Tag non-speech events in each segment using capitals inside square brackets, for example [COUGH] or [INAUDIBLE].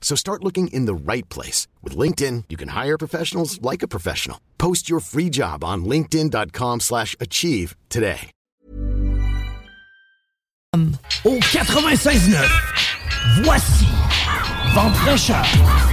So start looking in the right place. With LinkedIn, you can hire professionals like a professional. Post your free job on linkedin.com slash achieve today. Au 96.9, voici Vente fraîcheur.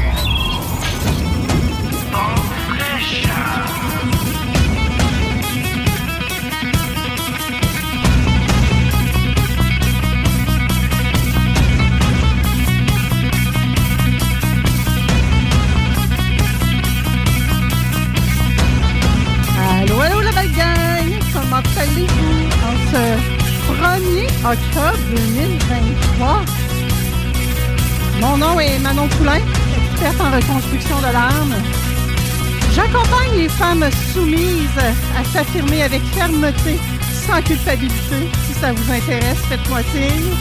1er octobre 2023? Mon nom est Manon Poulain, experte en reconstruction de l'âme. J'accompagne les femmes soumises à s'affirmer avec fermeté, sans culpabilité. Si ça vous intéresse, faites-moi signe.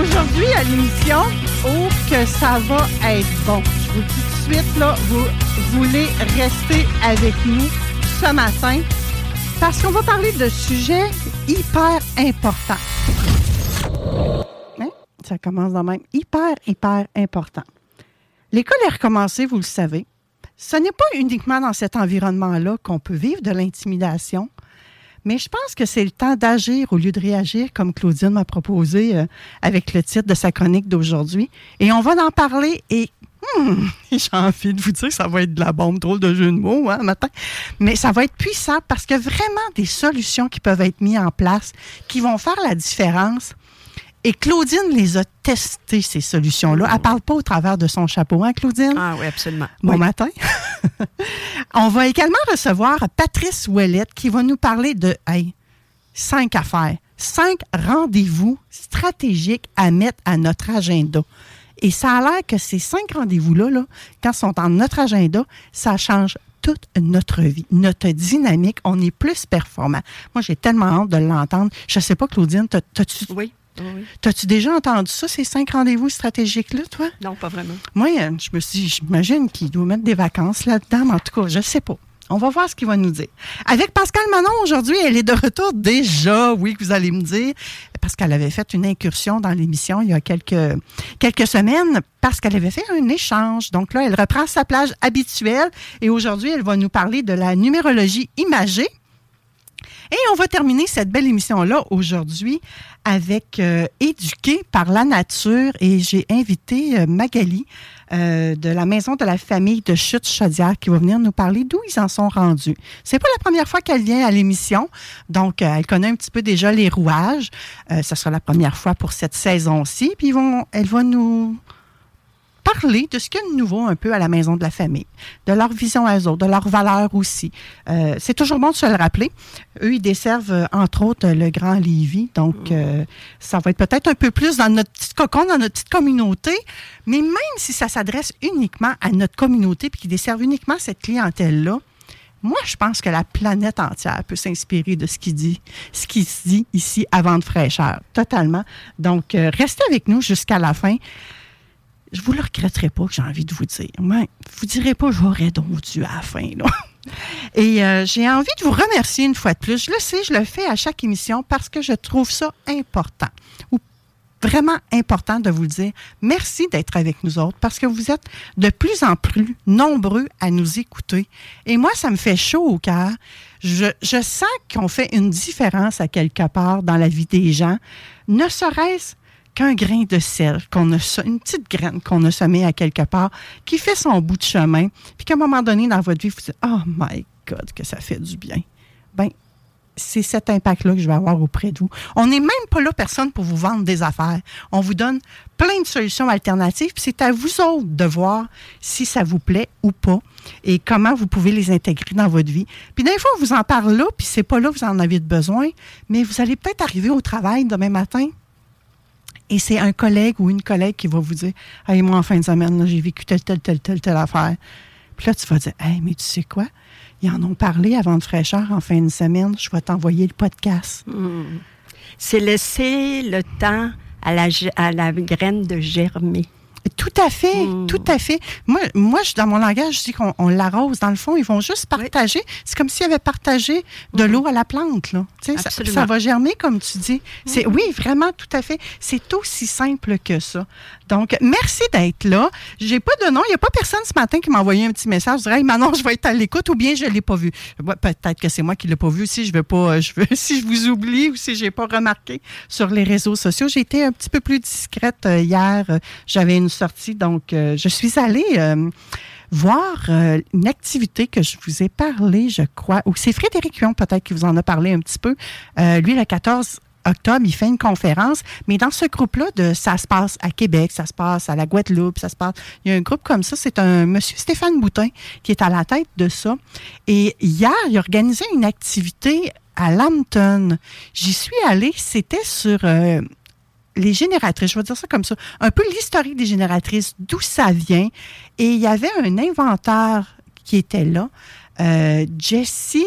Aujourd'hui à l'émission, oh que ça va être bon. Je vous dis tout de suite, là, vous voulez rester avec nous ce matin parce qu'on va parler de sujets hyper importants. Hein? Ça commence de même. Hyper, hyper important. L'école est recommencée, vous le savez. Ce n'est pas uniquement dans cet environnement-là qu'on peut vivre de l'intimidation, mais je pense que c'est le temps d'agir au lieu de réagir, comme Claudine m'a proposé euh, avec le titre de sa chronique d'aujourd'hui. Et on va en parler et hmm, [LAUGHS] j'ai envie de vous dire que ça va être de la bombe, drôle de jeu de mots, hein, matin. Mais ça va être puissant parce qu'il y a vraiment des solutions qui peuvent être mises en place qui vont faire la différence. Et Claudine les a testées, ces solutions-là. Elle parle pas au travers de son chapeau, hein, Claudine? Ah oui, absolument. Bon Oui. matin. [LAUGHS] On va également recevoir Patrice Ouellette qui va nous parler de hey, cinq affaires, cinq rendez-vous stratégiques à mettre à notre agenda. Et ça a l'air que ces cinq rendez-vous-là, là, quand ils sont dans notre agenda, ça change toute notre vie, notre dynamique. On est plus performant. Moi, j'ai tellement hâte de l'entendre. Je sais pas, Claudine, t'as- t'as-tu Oui. t'as-tu déjà entendu ça, ces cinq rendez-vous stratégiques-là, toi? Non, pas vraiment. Moi, euh, je me suis, j'imagine qu'il doit mettre des vacances là-dedans, mais en tout cas, je sais pas. On va voir ce qu'il va nous dire. Avec Pascal Manon, aujourd'hui, elle est de retour déjà, oui, que vous allez me dire, parce qu'elle avait fait une incursion dans l'émission il y a quelques, quelques semaines, parce qu'elle avait fait un échange. Donc là, elle reprend sa plage habituelle et aujourd'hui, elle va nous parler de la numérologie imagée. Et on va terminer cette belle émission-là aujourd'hui avec euh, Éduqué par la nature. Et j'ai invité euh, Magali euh, de la Maison de la famille de Chute Chaudière qui va venir nous parler d'où ils en sont rendus. C'est pas la première fois qu'elle vient à l'émission, donc euh, elle connaît un petit peu déjà les rouages. Ce sera la première fois pour cette saison-ci. Puis vont, elle va nous parler de ce qu'il y a de nouveau un peu à la maison de la famille, de leur vision à eux autres, de leurs valeurs aussi. Euh, c'est toujours bon de se le rappeler. Eux, ils desservent, euh, entre autres, le Grand Lévis. Donc, euh, ça va être peut-être un peu plus dans notre petit cocon, dans notre petite communauté. Mais même si ça s'adresse uniquement à notre communauté puis qu'ils desservent uniquement cette clientèle-là, moi, je pense que la planète entière peut s'inspirer de ce qui dit, ce qui se dit ici avant de fraîcheur, totalement. Donc, euh, restez avec nous jusqu'à la fin je vous le regretterai pas que j'ai envie de vous dire. Ouais, vous direz pas j'aurais donc dû à la fin. Là. [LAUGHS] Et euh, j'ai envie de vous remercier une fois de plus. Je le sais, je le fais à chaque émission parce que je trouve ça important. Ou vraiment important de vous dire. Merci d'être avec nous autres parce que vous êtes de plus en plus nombreux à nous écouter. Et moi, ça me fait chaud au cœur. Je, je sens qu'on fait une différence à quelque part dans la vie des gens, ne serait-ce qu'un grain de sel, qu'on a, une petite graine qu'on a semée à quelque part, qui fait son bout de chemin, puis qu'à un moment donné dans votre vie, vous dites Oh my God, que ça fait du bien. Ben, c'est cet impact-là que je vais avoir auprès de vous. On n'est même pas là, personne, pour vous vendre des affaires. On vous donne plein de solutions alternatives, puis c'est à vous autres de voir si ça vous plaît ou pas et comment vous pouvez les intégrer dans votre vie. Puis des fois, on vous en parle là, puis c'est pas là que vous en avez besoin, mais vous allez peut-être arriver au travail demain matin et c'est un collègue ou une collègue qui va vous dire Hey, moi, en fin de semaine, j'ai vécu telle, telle, telle, telle, telle affaire. Puis là, tu vas dire Hey, mais tu sais quoi? Ils en ont parlé avant de fraîcheur en fin de semaine. Je vais t'envoyer le podcast. Hmm. C'est laisser le temps à la, à la graine de germer. Tout à fait, hmm. tout à fait. Moi, moi, dans mon langage, je dis qu'on l'arrose. Dans le fond, ils vont juste partager. C'est comme s'ils avaient partagé de hmm. l'eau à la plante. Là. Ça, ça, va germer, comme tu dis. C'est, oui, vraiment, tout à fait. C'est aussi simple que ça. Donc, merci d'être là. J'ai pas de nom. Il n'y a pas personne ce matin qui m'a envoyé un petit message. Je dirais, hey, Manon, je vais être à l'écoute ou bien je ne l'ai pas vu. peut-être que c'est moi qui ne l'ai pas vu. Si je veux pas, je veux, [LAUGHS] si je vous oublie ou si j'ai pas remarqué sur les réseaux sociaux. J'ai été un petit peu plus discrète euh, hier. J'avais une Donc, euh, je suis allée euh, voir une activité que je vous ai parlé, je crois, ou c'est Frédéric Huon peut-être qui vous en a parlé un petit peu. lui, le 14 octobre, il fait une conférence, mais dans ce groupe-là, de ça se passe à Québec, ça se passe à la Guadeloupe, ça se passe. Il y a un groupe comme ça, c'est un monsieur Stéphane Boutin qui est à la tête de ça. Et hier, il a organisé une activité à Lambton. J'y suis allée, c'était sur euh, les génératrices, je vais dire ça comme ça, un peu l'historique des génératrices, d'où ça vient. Et il y avait un inventeur qui était là, euh, Jessie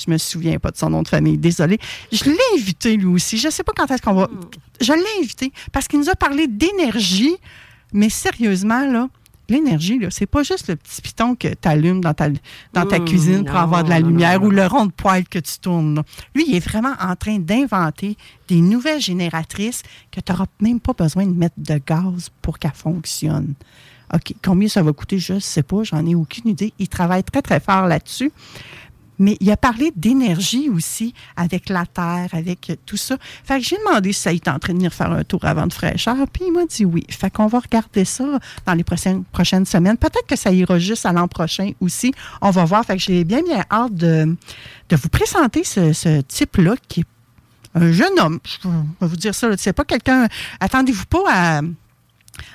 je me souviens pas de son nom de famille, désolé. Je l'ai invité lui aussi. Je ne sais pas quand est-ce qu'on va. Hmm. Je l'ai invité parce qu'il nous a parlé d'énergie, mais sérieusement, là, l'énergie, là, c'est pas juste le petit piton que tu allumes dans ta, dans ta hmm, cuisine pour avoir de la lumière ou le rond de poêle que tu tournes. Lui, il est vraiment en train d'inventer des nouvelles génératrices que tu n'auras même pas besoin de mettre de gaz pour qu'elles fonctionnent. OK, combien ça va coûter, je ne sais pas, j'en ai aucune idée. Il travaille très, très fort là-dessus mais il a parlé d'énergie aussi avec la terre, avec tout ça. Fait que j'ai demandé si ça était en train de venir faire un tour avant de fraîcheur, puis il m'a dit oui. Fait qu'on va regarder ça dans les prochaines, prochaines semaines. Peut-être que ça ira juste à l'an prochain aussi. On va voir. Fait que j'ai bien, bien hâte de, de vous présenter ce, ce type-là qui est un jeune homme. Je vais vous dire ça. C'est pas quelqu'un. Attendez-vous pas à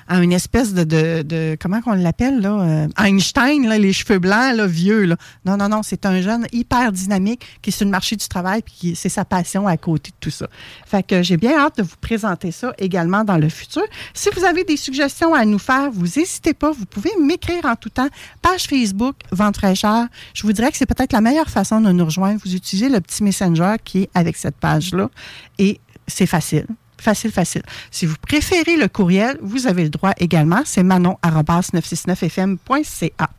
à une espèce de, comment qu'on l'appelle là euh, Einstein là, les cheveux blancs là, vieux là. Non non non, c'est un jeune hyper dynamique qui est sur le marché du travail puis c'est sa passion à côté de tout ça. Fait que j'ai bien hâte de vous présenter ça également dans le futur. Si vous avez des suggestions à nous faire, vous n'hésitez pas, vous pouvez m'écrire en tout temps page Facebook Vente fraîcheur. Je vous dirais que c'est peut-être la meilleure façon de nous rejoindre. Vous utilisez le petit messenger qui est avec cette page là et c'est facile. Facile, facile. Si vous préférez le courriel, vous avez le droit également. C'est manon-969fm.ca.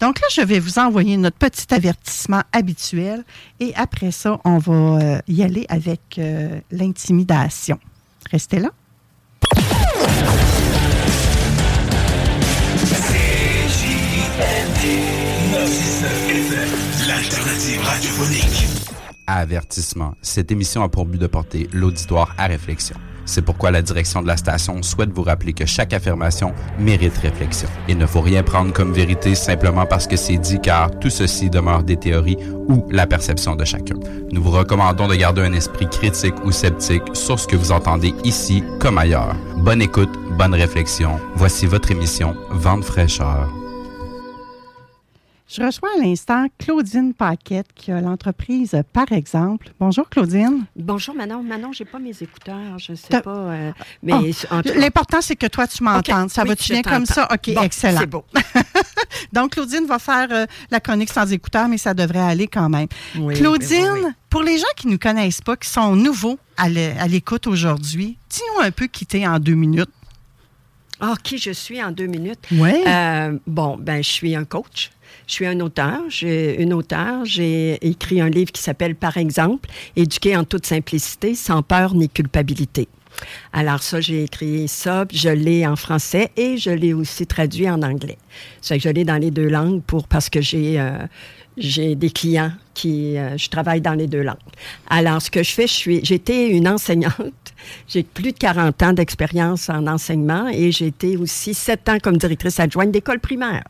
Donc là, je vais vous envoyer notre petit avertissement habituel et après ça, on va euh, y aller avec euh, l'intimidation. Restez là. L'alternative radiophonique. Avertissement. Cette émission a pour but de porter l'auditoire à réflexion. C'est pourquoi la direction de la station souhaite vous rappeler que chaque affirmation mérite réflexion. Il ne faut rien prendre comme vérité simplement parce que c'est dit car tout ceci demeure des théories ou la perception de chacun. Nous vous recommandons de garder un esprit critique ou sceptique sur ce que vous entendez ici comme ailleurs. Bonne écoute, bonne réflexion. Voici votre émission Vente fraîcheur. Je reçois à l'instant Claudine Paquette qui a l'entreprise Par exemple. Bonjour Claudine. Bonjour Manon. Manon, j'ai pas mes écouteurs, je sais pas. Euh, mais oh, L'important, c'est que toi, tu m'entends. Ça va-tu bien comme ça? OK, excellent. C'est beau. [LAUGHS] Donc, Claudine va faire euh, la chronique sans écouteurs, mais ça devrait aller quand même. Claudine, pour les gens qui ne nous connaissent pas, qui sont nouveaux à l'écoute aujourd'hui, dis-nous un peu qui t'es en deux minutes. Ah, qui je suis en deux minutes? Oui. Euh, bon, ben, je suis un coach. Je suis un auteur. J'ai une auteure. J'ai écrit un livre qui s'appelle Par exemple, Éduquer en toute simplicité, sans peur ni culpabilité. Alors ça, j'ai écrit ça, je l'ai en français et je l'ai aussi traduit en anglais. C'est que je l'ai dans les deux langues pour parce que j'ai euh, j'ai des clients qui, euh, je travaille dans les deux langues. Alors, ce que je fais, je suis, j'étais une enseignante. [LAUGHS] J'ai plus de 40 ans d'expérience en enseignement et j'ai été aussi 7 ans comme directrice adjointe d'école primaire.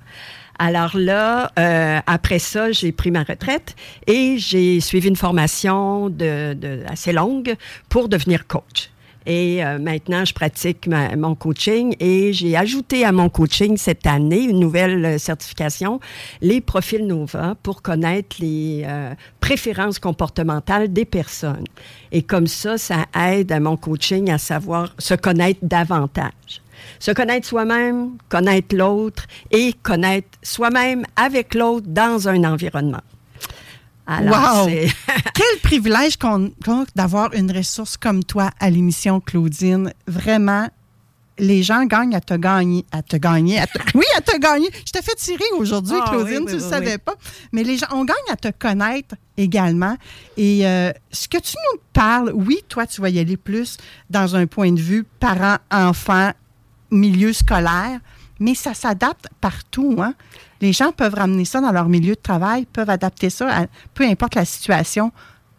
Alors là, euh, après ça, j'ai pris ma retraite et j'ai suivi une formation de, de, assez longue pour devenir coach. Et euh, maintenant, je pratique mon coaching et j'ai ajouté à mon coaching cette année une nouvelle euh, certification, les profils Nova, pour connaître les euh, préférences comportementales des personnes. Et comme ça, ça aide à mon coaching à savoir se connaître davantage. Se connaître soi-même, connaître l'autre et connaître soi-même avec l'autre dans un environnement wow! [LAUGHS] Quel privilège qu'on, d'avoir une ressource comme toi à l'émission, Claudine. Vraiment, les gens gagnent à te gagner. À te gagner. [LAUGHS] oui, à te gagner. Je t'ai fait tirer aujourd'hui, ah Claudine, tu ne le savais pas. Mais les gens, on gagne à te connaître également. Et euh, ce que tu nous parles, oui, toi, tu vas y aller plus dans un point de vue parent-enfant, milieu scolaire, mais ça s'adapte partout. Hein? Les gens peuvent ramener ça dans leur milieu de travail, peuvent adapter ça peu importe la situation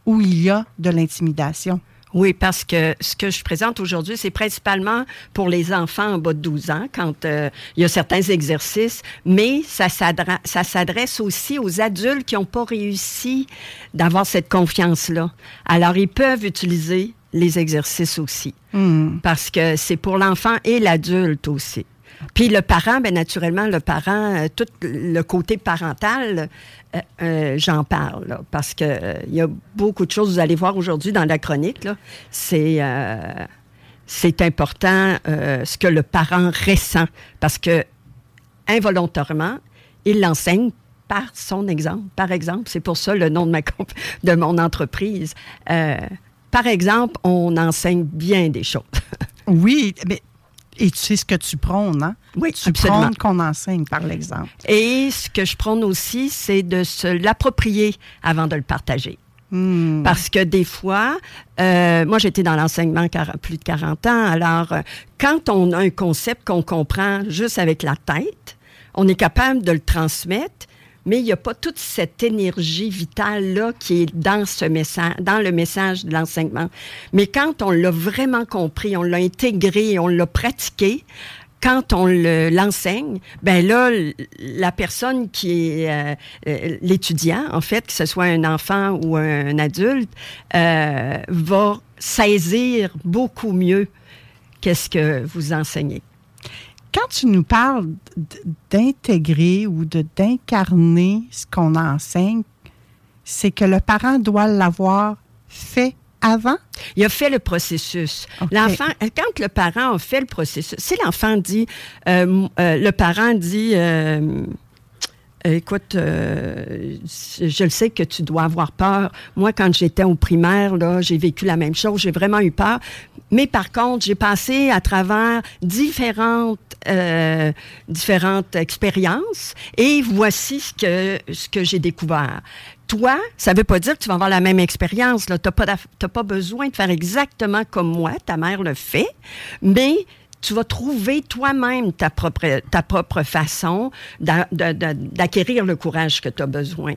où il y a de l'intimidation. Oui, parce que ce que je présente aujourd'hui, c'est principalement pour les enfants en bas de 12 ans, quand euh, il y a certains exercices, mais ça s'adresse aussi aux adultes qui n'ont pas réussi d'avoir cette confiance-là. Alors, ils peuvent utiliser les exercices aussi, hmm. parce que c'est pour l'enfant et l'adulte aussi. Puis le parent, bien naturellement, le parent, euh, tout le côté parental, euh, euh, j'en parle, parce qu'il il y a beaucoup de choses, vous allez voir aujourd'hui dans la chronique, c'est c'est important ce que le parent ressent, parce que involontairement, il l'enseigne par son exemple. Par exemple, c'est pour ça le nom de, ma, de mon entreprise. Par exemple, on enseigne bien des choses. [LAUGHS] oui, mais et tu sais ce que tu prônes, hein? Oui, tu prônes qu'on enseigne, par l'exemple. Et ce que je prône aussi, c'est de se l'approprier avant de le partager. Hmm. Parce que des fois, euh, moi j'étais dans l'enseignement plus de 40 ans, alors euh, quand on a un concept qu'on comprend juste avec la tête, on est capable de le transmettre, mais il n'y a pas toute cette énergie vitale-là qui est dans ce message, dans le message de l'enseignement. Mais quand on l'a vraiment compris, on l'a intégré, on l'a pratiqué, quand on l'enseigne, ben là, la personne qui est euh, euh, l'étudiant, en fait, que ce soit un enfant ou un, adulte, euh, va saisir beaucoup mieux qu'est-ce que vous enseignez quand tu nous parles d'intégrer ou de d'incarner ce qu'on enseigne, c'est que le parent doit l'avoir fait avant? Il a fait le processus. L'enfant, quand le parent a fait le processus, si l'enfant dit, euh, euh, le parent dit, euh, écoute, je le sais que tu dois avoir peur. Moi, quand j'étais au primaire, là, j'ai vécu la même chose. J'ai vraiment eu peur. Mais par contre, j'ai passé à travers différentes euh, différentes expériences et voici ce que, ce que j'ai découvert. Toi, ça ne veut pas dire que tu vas avoir la même expérience. Tu n'as pas, pas besoin de faire exactement comme moi, ta mère le fait, mais tu vas trouver toi-même ta propre, ta propre façon d'acquérir le courage que tu as besoin.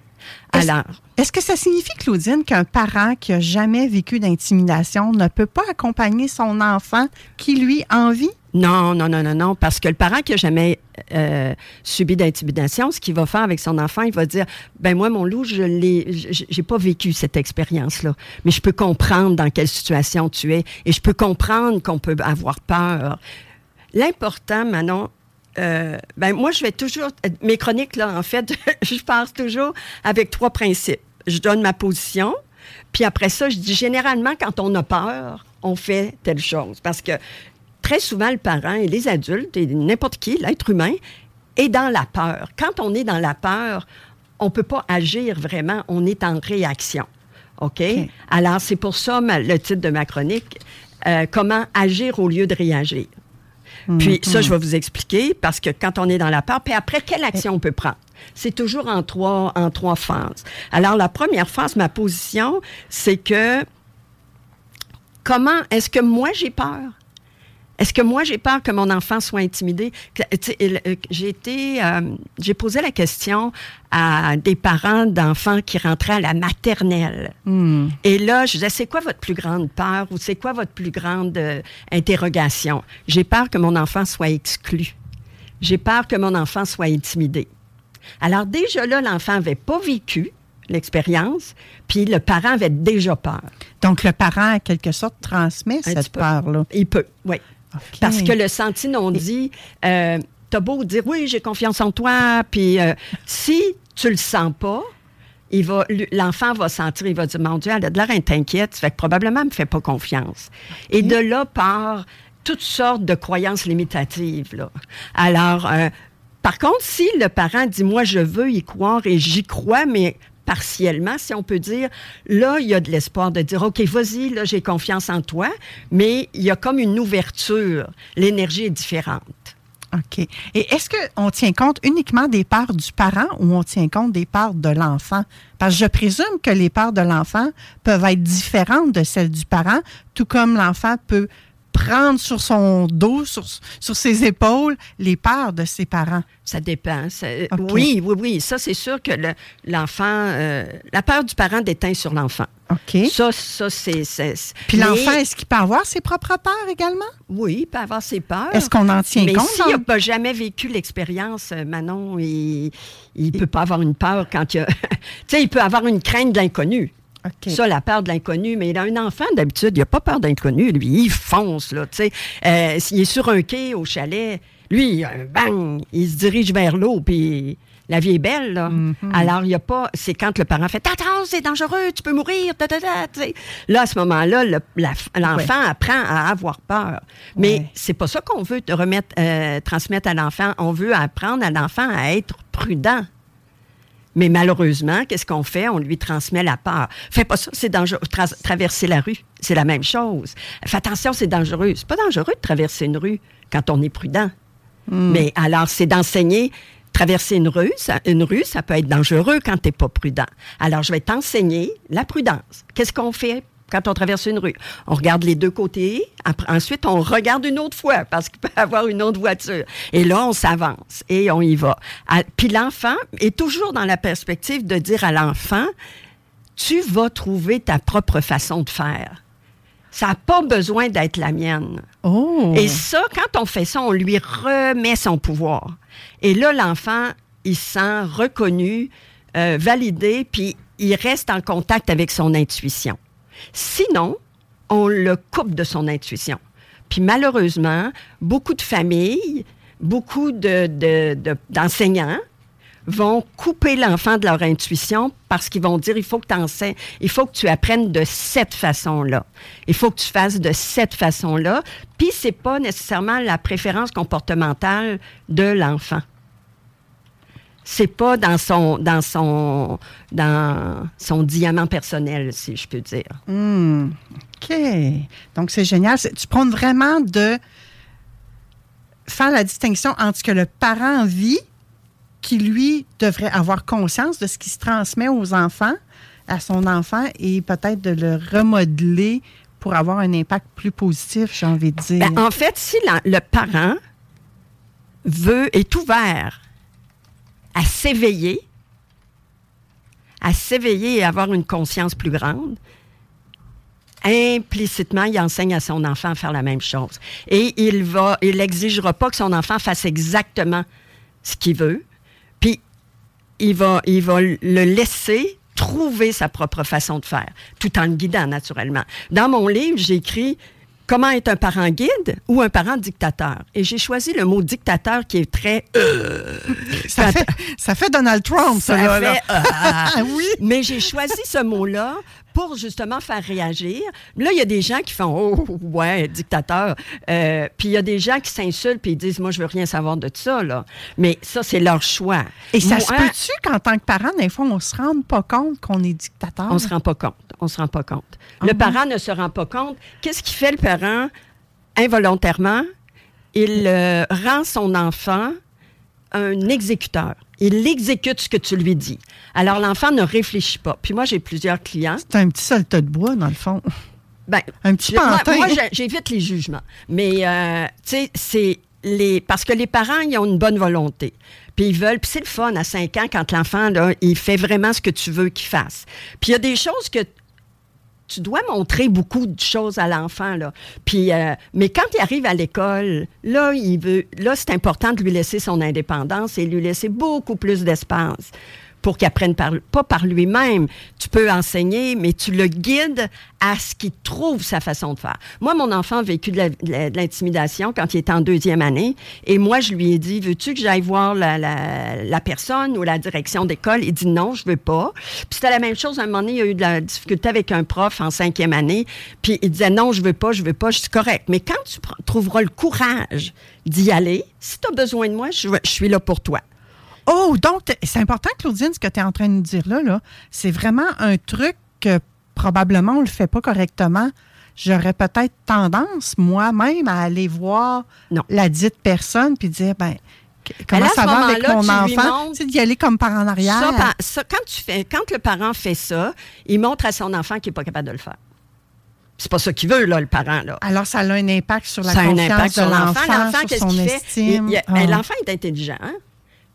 Alors. Est-ce que ça signifie, Claudine, qu'un parent qui n'a jamais vécu d'intimidation ne peut pas accompagner son enfant qui, lui, a envie? Non, non, non, non, non, parce que le parent qui n'a jamais euh, subi d'intimidation, ce qu'il va faire avec son enfant, il va dire, ben moi, mon loup, je l'ai, j'ai pas vécu cette expérience-là, mais je peux comprendre dans quelle situation tu es et je peux comprendre qu'on peut avoir peur. L'important, Manon, euh, ben moi, je vais toujours, mes chroniques, là, en fait, [LAUGHS] je passe toujours avec trois principes. Je donne ma position, puis après ça, je dis généralement, quand on a peur, on fait telle chose. Parce que très souvent, le parent et les adultes et n'importe qui, l'être humain, est dans la peur. Quand on est dans la peur, on ne peut pas agir vraiment, on est en réaction. OK? Alors, c'est pour ça le titre de ma chronique, euh, Comment agir au lieu de réagir. Puis ça, je vais vous expliquer parce que quand on est dans la peur, puis après, quelle action on peut prendre? C'est toujours en trois, en trois phases. Alors, la première phase, ma position, c'est que comment est-ce que moi j'ai peur? Est-ce que moi, j'ai peur que mon enfant soit intimidé? Euh, j'ai été, euh, j'ai posé la question à des parents d'enfants qui rentraient à la maternelle. Hmm. Et là, je disais, c'est quoi votre plus grande peur ou c'est quoi votre plus grande euh, interrogation? J'ai peur que mon enfant soit exclu. J'ai peur que mon enfant soit intimidé. Alors déjà là, l'enfant n'avait pas vécu l'expérience, puis le parent avait déjà peur. Donc le parent, en quelque sorte, transmet cette peur-là. Il peut, oui. Parce que le senti non dit, euh, t'as beau dire oui, j'ai confiance en toi, puis euh, si tu le sens pas, il va, l'enfant va sentir, il va dire mon Dieu, elle a de l'air inquiète, fait que probablement elle me fait pas confiance. Et de là part toutes sortes de croyances limitatives. Là. Alors, euh, par contre, si le parent dit moi je veux y croire et j'y crois, mais partiellement, si on peut dire. Là, il y a de l'espoir de dire, OK, vas-y, là, j'ai confiance en toi, mais il y a comme une ouverture. L'énergie est différente. OK. Et est-ce qu'on tient compte uniquement des parts du parent ou on tient compte des parts de l'enfant? Parce que je présume que les parts de l'enfant peuvent être différentes de celles du parent, tout comme l'enfant peut prendre sur son dos, sur, sur ses épaules, les parts de ses parents? Ça dépend. Oui, oui, oui. Ça, c'est sûr que l'enfant, euh, la peur du parent déteint sur l'enfant. OK. Ça, ça c'est. Puis l'enfant, est-ce qu'il peut avoir ses propres peurs également? Oui, il peut avoir ses peurs. Est-ce qu'on en tient compte? Mais s'il n'a jamais vécu l'expérience, euh, Manon, il ne peut pas avoir une peur quand il a. [LAUGHS] tu sais, il peut avoir une crainte de l'inconnu. Ça, la peur de l'inconnu. Mais il a un enfant, d'habitude, il n'a pas peur d'inconnu. Lui, il fonce, là, tu sais. Euh, s'il est sur un quai au chalet, lui, bang, il se dirige vers l'eau, puis la vie est belle, là. Mhm. Alors, il n'y a pas... C'est quand le parent fait « Attends, c'est dangereux, tu peux mourir, Là, à ce moment-là, l'enfant apprend à avoir peur. Mais c'est pas ça qu'on veut remettre, euh, transmettre à l'enfant. On veut apprendre à l'enfant à être prudent. Mais malheureusement, qu'est-ce qu'on fait? On lui transmet la peur. Fais pas ça, c'est dangereux. traverser la rue, c'est la même chose. Fais attention, c'est dangereux. C'est pas dangereux de traverser une rue quand on est prudent. Hmm. Mais alors, c'est d'enseigner traverser une rue, ça, une rue, ça peut être dangereux quand tu n'es pas prudent. Alors, je vais t'enseigner la prudence. Qu'est-ce qu'on fait quand on traverse une rue. On regarde les deux côtés. ensuite, on regarde une autre fois parce qu'il peut y [LAUGHS] avoir une autre voiture. Et là, on s'avance et on y va. Puis l'enfant est toujours dans la perspective de dire à l'enfant, tu vas trouver ta propre façon de faire. Ça n'a pas besoin d'être la mienne. Oh. Et ça, quand on fait ça, on lui remet son pouvoir. Et là, l'enfant, il se sent reconnu, euh, validé, puis il reste en contact avec son intuition. Sinon, on le coupe de son intuition. Puis malheureusement, beaucoup de familles, beaucoup d'enseignants vont couper l'enfant de leur intuition parce qu'ils vont dire il faut que il faut que tu apprennes de cette façon-là. Il faut que tu fasses de cette façon-là. Puis c'est pas nécessairement la préférence comportementale de l'enfant c'est pas dans son dans son dans son diamant personnel, si je peux dire. Hmm. OK. Donc c'est génial. Tu prônes vraiment de faire la distinction entre ce que le parent vit, qui lui devrait avoir conscience de ce qui se transmet aux enfants, à son enfant, et peut-être de le remodeler pour avoir un impact plus positif, j'ai envie de dire. Ben, en fait, si le parent veut, est ouvert à s'éveiller, à s'éveiller et avoir une conscience plus grande, implicitement, il enseigne à son enfant à faire la même chose. Et il va, il pas que son enfant fasse exactement ce qu'il veut, puis il va, il va le laisser trouver sa propre façon de faire, tout en le guidant naturellement. Dans mon livre, j'écris comment être un parent guide ou un parent dictateur. Et j'ai choisi le mot dictateur qui est très... Euh, [LAUGHS] ça, fait, Donald Trump, ça. ça fait, euh, [LAUGHS] oui. Mais j'ai choisi ce mot-là pour justement faire réagir. Là, il y a des gens qui font Oh, ouais, dictateur. Euh, puis il y a des gens qui s'insultent puis ils disent Moi, je veux rien savoir de ça. Là. Mais ça, c'est leur choix. Et ça se peut-tu qu'en tant que parent, des fois, on ne se rende pas compte qu'on est dictateur? On ne se rend pas compte. On se rend pas compte. le ah parent ne se rend pas compte. Qu'est-ce qui fait le parent? Involontairement? Il euh, rend son enfant un exécuteur. Il exécute ce que tu lui dis. Alors, l'enfant ne réfléchit pas. Puis moi, j'ai plusieurs clients. C'est un petit soldat de bois, dans le fond. Ben, un petit pantin. moi, j'évite les jugements. Mais, euh, tu sais, c'est les. Parce que les parents, ils ont une bonne volonté. Puis ils veulent. Puis c'est le fun à 5 ans quand l'enfant, il fait vraiment ce que tu veux qu'il fasse. Puis il y a des choses que tu dois montrer beaucoup de choses à l'enfant là. Puis euh, mais quand il arrive à l'école, là il veut là c'est important de lui laisser son indépendance et lui laisser beaucoup plus d'espace pour qu'il apprenne par, pas par lui-même. Tu peux enseigner, mais tu le guides à ce qu'il trouve sa façon de faire. Moi, mon enfant a vécu de l'intimidation quand il était en deuxième année. Et moi, je lui ai dit, veux-tu que j'aille voir la, la- la personne ou la direction d'école? Il dit non, je veux pas. Puis c'était la même chose. À un moment donné, il y a eu de la difficulté avec un prof en cinquième année. Puis il disait non, je veux pas, je veux pas. Je suis correct. Mais quand tu trouveras le courage d'y aller, si tu as besoin de moi, je suis là pour toi. Oh, donc, c'est important, Claudine, ce que tu es en train de nous dire là. là. C'est vraiment un truc que probablement on ne le fait pas correctement. J'aurais peut-être tendance, moi-même, à aller voir Non. la dite personne puis dire, ben, comment là, ça va avec mon enfant? sais, d'y aller comme par en arrière. Ça, ça, quand, tu fais, quand le parent fait ça, il montre à son enfant qu'il n'est pas capable de le faire. C'est pas ça qu'il veut, là, le parent. Là. Alors, ça a un impact sur la ça a un confiance impact de sur l'enfant. l'enfant, qu'est-ce qu'il fait? Ah. ben, L'enfant est intelligent. hein?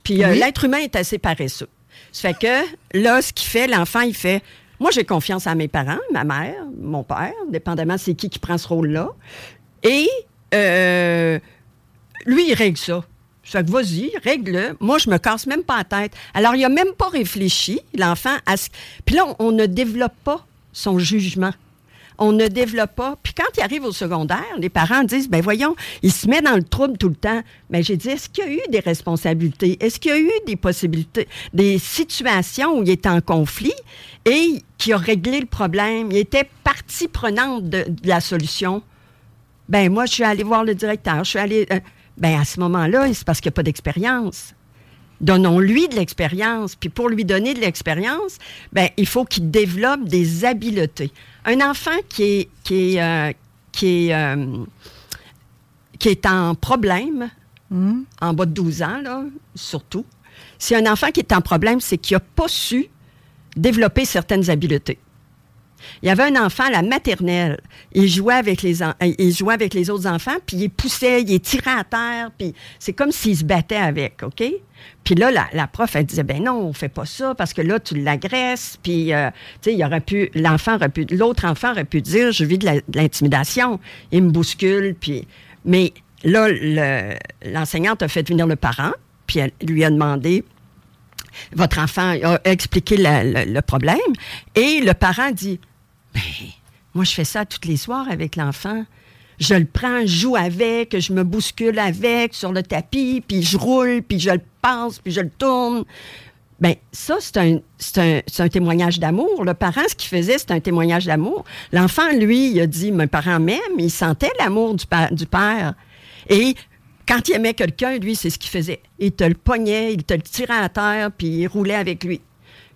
Puis euh, l'être humain est assez paresseux. Ça fait que là, ce qu'il fait, l'enfant, il fait Moi, j'ai confiance à mes parents, ma mère, mon père, dépendamment c'est qui qui prend ce rôle-là. Et euh, lui, il règle ça. Ça fait que vas-y, règle-le. Moi, je me casse même pas la tête. Alors, il a même pas réfléchi, l'enfant, à ce... Puis là, on, on ne développe pas son jugement. On ne développe pas. Puis quand il arrive au secondaire, les parents disent, ben voyons, il se met dans le trouble tout le temps. Mais j'ai dit, est-ce qu'il y a eu des responsabilités? Est-ce qu'il y a eu des possibilités, des situations où il était en conflit et qui a réglé le problème? Il était partie prenante de, de la solution. Ben moi, je suis allée voir le directeur. Je suis allée. euh, ben à ce moment-là, c'est parce qu'il n'y a pas d'expérience. Donnons-lui de l'expérience. Puis pour lui donner de l'expérience, ben il faut qu'il développe des habiletés. Un enfant qui est qui est euh, qui est euh, qui est en problème, en bas de 12 ans là, surtout. Si un enfant qui est en problème, c'est qu'il n'a pas su développer certaines habiletés. Il y avait un enfant à la maternelle. Il jouait avec les, euh, il jouait avec les autres enfants, puis il poussait, il tirait à terre, puis c'est comme s'il se battait avec, OK? Puis là, la, prof, elle disait, ben non, on fait pas ça, parce que là, tu l'agresses, puis, euh, il aurait pu, l'enfant aurait pu, l'autre enfant aurait pu dire, je vis de l'intimidation, il me bouscule, puis... Mais là, le- l'enseignante a fait venir le parent, puis elle lui a demandé, votre enfant a expliqué le problème et le parent dit ben, moi je fais ça tous les soirs avec l'enfant. Je le prends je joue avec je me bouscule avec sur le tapis puis je roule puis je le passe puis je le tourne. Ben ça c'est un, un, un témoignage d'amour. Le parent ce qu'il faisait c'est un témoignage d'amour. L'enfant lui il a dit mes parents m'aiment il sentait l'amour du, du père. Et quand il aimait quelqu'un, lui, c'est ce qu'il faisait. Il te le pognait, il te le tirait à terre, puis il roulait avec lui.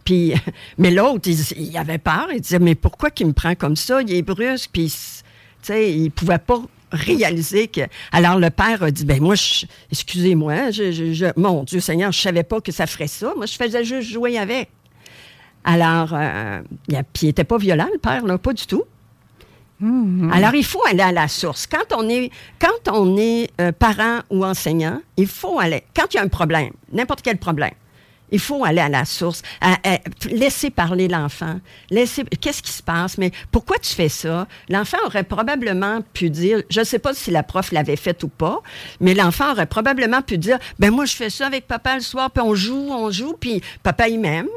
Puis, [LAUGHS] mais l'autre, il, il avait peur. Il disait, mais pourquoi qu'il me prend comme ça? Il est brusque, puis, tu sais, il pouvait pas réaliser que... Alors, le père a dit, ben moi, je- excusez-moi, je, je- je- mon Dieu Seigneur, je savais pas que ça ferait ça. Moi, je faisais juste jouer avec. Alors, euh, il a- puis il était pas violent, le père, là, pas du tout. Alors, il faut aller à la source. Quand on est, quand on est euh, parent ou enseignant, il faut aller. Quand il y a un problème, n'importe quel problème, il faut aller à la source, à- à- laisser parler l'enfant, laisser. Qu'est-ce qui se passe? Mais pourquoi tu fais ça? L'enfant aurait probablement pu dire, je ne sais pas si la prof l'avait fait ou pas, mais l'enfant aurait probablement pu dire, ben moi je fais ça avec papa le soir, puis on joue, on joue, puis papa il m'aime.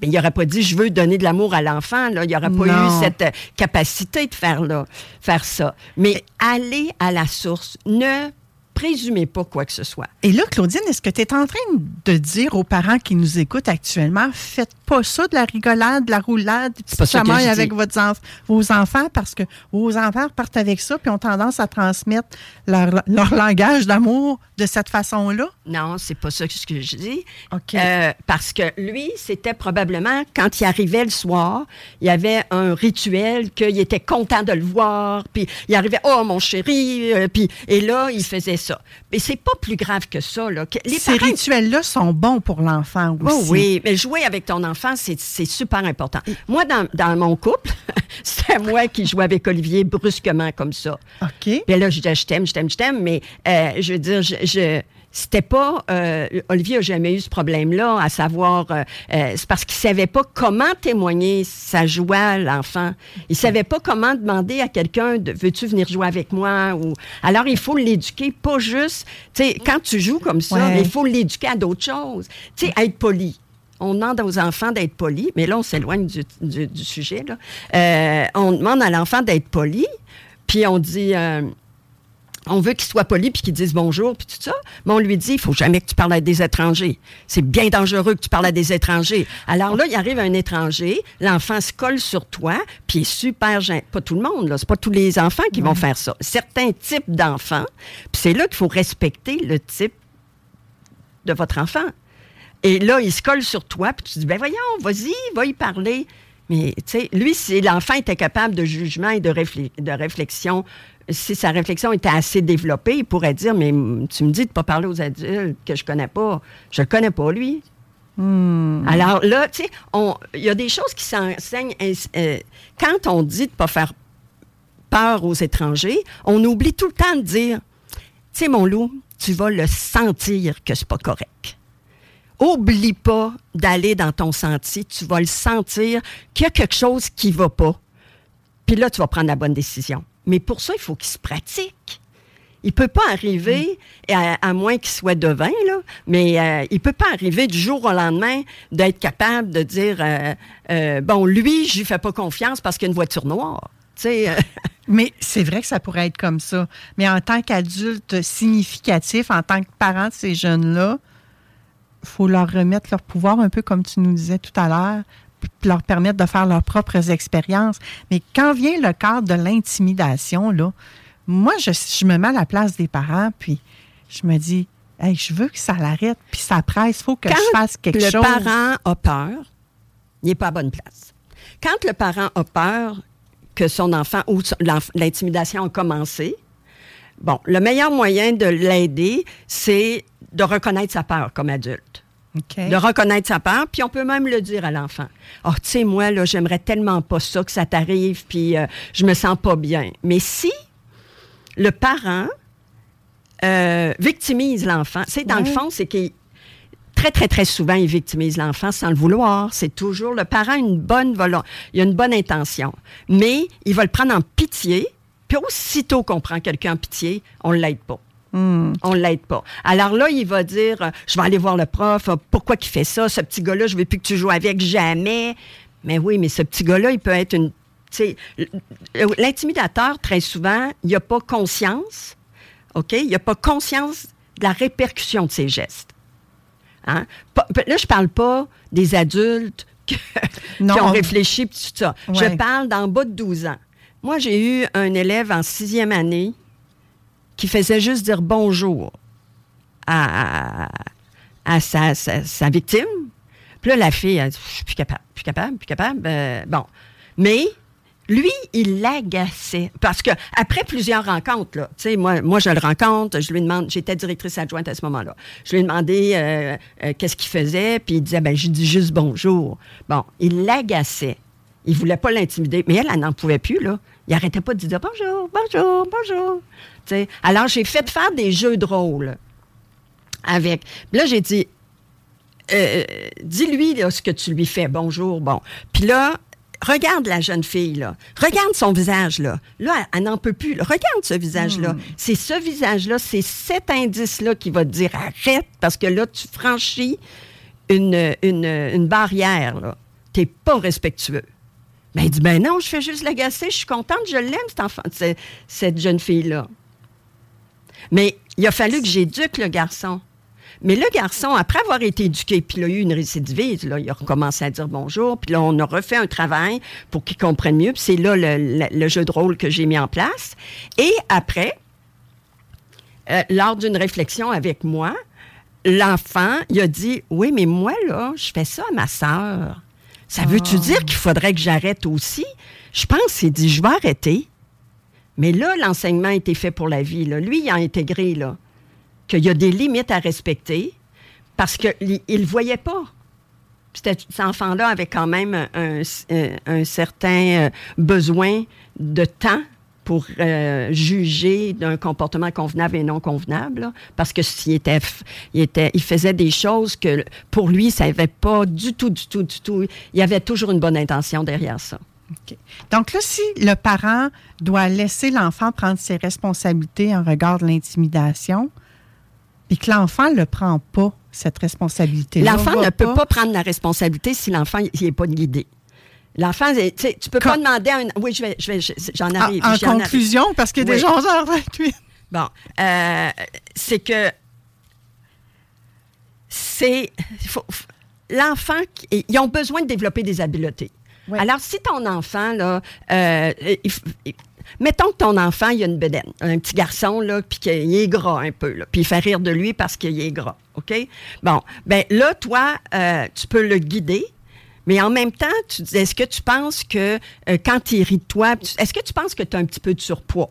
Ben, il n'aurait pas dit je veux donner de l'amour à l'enfant. Là. Il n'y aurait pas eu cette euh, capacité de faire, là, faire ça. Mais aller à la source, ne présumez pas quoi que ce soit. Et là, Claudine, est-ce que tu es en train de dire aux parents qui nous écoutent actuellement, faites pas ça de la rigolade, de la roulade, chamailles je avec dis. votre enf- vos enfants parce que vos enfants partent avec ça puis ont tendance à transmettre leur, leur langage d'amour de cette façon-là? Non, c'est pas ça que ce que je dis. OK. Euh, parce que lui, c'était probablement quand il arrivait le soir, il y avait un rituel qu'il était content de le voir, puis il arrivait oh mon chéri, euh, puis et là il faisait ça. Mais c'est pas plus grave que ça là. Que- Les Ces parents- rituels-là sont bons pour l'enfant aussi. Oh oui, mais jouer avec ton enfant, c'est super important. Moi, dans, dans mon couple, [LAUGHS] c'était moi qui jouais avec Olivier brusquement comme ça. OK. Puis là, je disais, je t'aime, je t'aime, je t'aime, mais euh, je veux dire, je, je c'était pas euh, Olivier a jamais eu ce problème-là, à savoir euh, euh, c'est parce qu'il savait pas comment témoigner sa joie à l'enfant. Il savait pas comment demander à quelqu'un de veux-tu venir jouer avec moi ou alors il faut l'éduquer pas juste tu sais quand tu joues comme ça, Ouais. mais il faut l'éduquer à d'autres choses. Tu sais être poli. On demande aux enfants d'être polis, mais là, on s'éloigne du, du- du sujet. Là. Euh, on demande à l'enfant d'être poli, puis on dit, euh, on veut qu'il soit poli puis qu'il dise bonjour puis tout ça, mais on lui dit il faut jamais que tu parles à des étrangers. C'est bien dangereux que tu parles à des étrangers. Alors là, il arrive un étranger, l'enfant se colle sur toi, puis il est super gêné. Pas tout le monde, là, c'est pas tous les enfants qui vont faire ça. Certains types d'enfants, puis c'est là qu'il faut respecter le type de votre enfant. Et là, il se colle sur toi, puis tu dis, ben voyons, vas-y, va y parler. Mais, tu sais, lui, si l'enfant était capable de jugement et de réflexion, si sa réflexion était assez développée, il pourrait dire, mais tu me dis de ne pas parler aux adultes que je connais pas. Je le connais pas, lui. Alors là, tu sais, il y a des choses qui s'enseignent. ins- euh, quand on dit de ne pas faire peur aux étrangers, on oublie tout le temps de dire, tu sais, mon loup, tu vas le sentir que c'est pas correct. Oublie pas d'aller dans ton sentier. Tu vas le sentir qu'il y a quelque chose qui va pas. Puis là, tu vas prendre la bonne décision. Mais pour ça, il faut qu'il se pratique. Il peut pas arriver, à, moins qu'il soit devin, là, mais euh, il peut pas arriver du jour au lendemain d'être capable de dire, euh, euh, bon, lui, je lui fais pas confiance parce qu'il y a une voiture noire. Euh, [LAUGHS] Mais c'est vrai que ça pourrait être comme ça. Mais en tant qu'adulte significatif, en tant que parent de ces jeunes-là, il faut leur remettre leur pouvoir, un peu comme tu nous disais tout à l'heure, leur permettre de faire leurs propres expériences. Mais quand vient le cadre de l'intimidation, là, moi, je, je me mets à la place des parents, puis je me dis, hey, je veux que ça l'arrête, puis ça presse, il faut que Quand je fasse quelque le chose. parent a peur, il n'est pas à bonne place. Quand le parent a peur que son enfant ou l'intimidation a commencé, bon, le meilleur moyen de l'aider, c'est de reconnaître sa peur comme adulte. De reconnaître sa peur, puis on peut même le dire à l'enfant. Oh, tu sais, moi, là, j'aimerais tellement pas ça que ça t'arrive, puis euh, je me sens pas bien. Mais si le parent euh, victimise l'enfant, c'est dans le fond, c'est qu'il très, très, très souvent, il victimise l'enfant sans le vouloir. C'est toujours le parent a une bonne volonté, il a une bonne intention, mais il va le prendre en pitié. Puis aussitôt qu'on prend quelqu'un en pitié, on ne l'aide pas. On l'aide pas. Alors là, il va dire, euh, je vais aller voir le prof, euh, pourquoi il fait ça? Ce petit gars-là, je veux plus que tu joues avec jamais. Mais oui, mais ce petit gars-là, il peut être une... L'intimidateur, très souvent, il n'a pas conscience, OK? Il n'a pas conscience de la répercussion de ses gestes. Hein? Là, je parle pas des adultes [LAUGHS] que- Non, qui ont on- réfléchi puis tout ça. Je parle d'en bas de 12 ans. Moi, j'ai eu un élève en sixième année qui faisait juste dire bonjour à, sa, sa- victime. Puis là, la fille, elle dit, je suis plus capable, plus capable, plus capable. Euh, bon. Mais lui, il l'agaçait. Parce que après plusieurs rencontres, tu sais, moi, je le rencontre, je lui demande, j'étais directrice adjointe à ce moment-là. Je lui ai demandé euh, euh, qu'est-ce qu'il faisait, puis il disait, ben, je dis juste bonjour. Bon, il l'agaçait. Il voulait pas l'intimider, mais elle, elle n'en pouvait plus. Il arrêtait pas de dire bonjour, bonjour, bonjour. Alors, j'ai fait faire des jeux de rôle avec. Puis là, j'ai dit, euh, dis-lui ce que tu lui fais. Bonjour, bon. Puis là, regarde la jeune fille, là. Regarde son visage, là. Là, elle, n'en peut plus. là. Regarde ce visage-là. C'est ce visage-là, c'est cet indice-là qui va te dire arrête, parce que là, tu franchis une, une, une barrière, là. T'es pas respectueux. Ben, il dit, ben non, je fais juste l'agacer, je suis contente, je l'aime, cet enfant, cette, cette jeune fille-là. Mais il a fallu que j'éduque le garçon. Mais le garçon, après avoir été éduqué, puis il a eu une récidive, là, il a recommencé à dire bonjour, puis là, on a refait un travail pour qu'il comprenne mieux, puis c'est là le, le- le jeu de rôle que j'ai mis en place. Et après, euh, lors d'une réflexion avec moi, l'enfant, il a dit, oui, mais moi, là, je fais ça à ma sœur. Ça veut-tu dire qu'il faudrait que j'arrête aussi? Je pense qu'il dit, je vais arrêter. Mais là, l'enseignement a été fait pour la vie. Lui, il a intégré qu'il y a des limites à respecter parce qu'il ne voyait pas. cet enfant-là avait quand même un, certain besoin de temps pour euh, juger d'un comportement convenable et non convenable, parce que faisait des choses que pour lui, ça n'avait pas du tout, du tout, du tout. Il y avait toujours une bonne intention derrière ça. Donc là, si le parent doit laisser l'enfant prendre ses responsabilités en regard de l'intimidation, puis que l'enfant ne prend pas, cette responsabilité. L'enfant ne peut pas prendre la responsabilité si l'enfant n'est pas guidé. L'enfant, tu sais, tu peux pas demander à un. Oui, je vais, je vais, j'en arrive. En, conclusion, parce qu'il y a des gens 11h28. Bon, euh, c'est que c'est. L'enfant, ils ont besoin de développer des habiletés. Alors, si ton enfant, là, euh, mettons que ton enfant, il a une bedaine, un petit garçon, là, puis qu'il est gras un peu, là, puis il fait rire de lui parce qu'il est gras, OK? Bon, ben là, toi, euh, tu peux le guider, mais en même temps, est-ce que tu penses que euh, quand il rit de toi, est-ce que tu penses que tu as un petit peu de surpoids?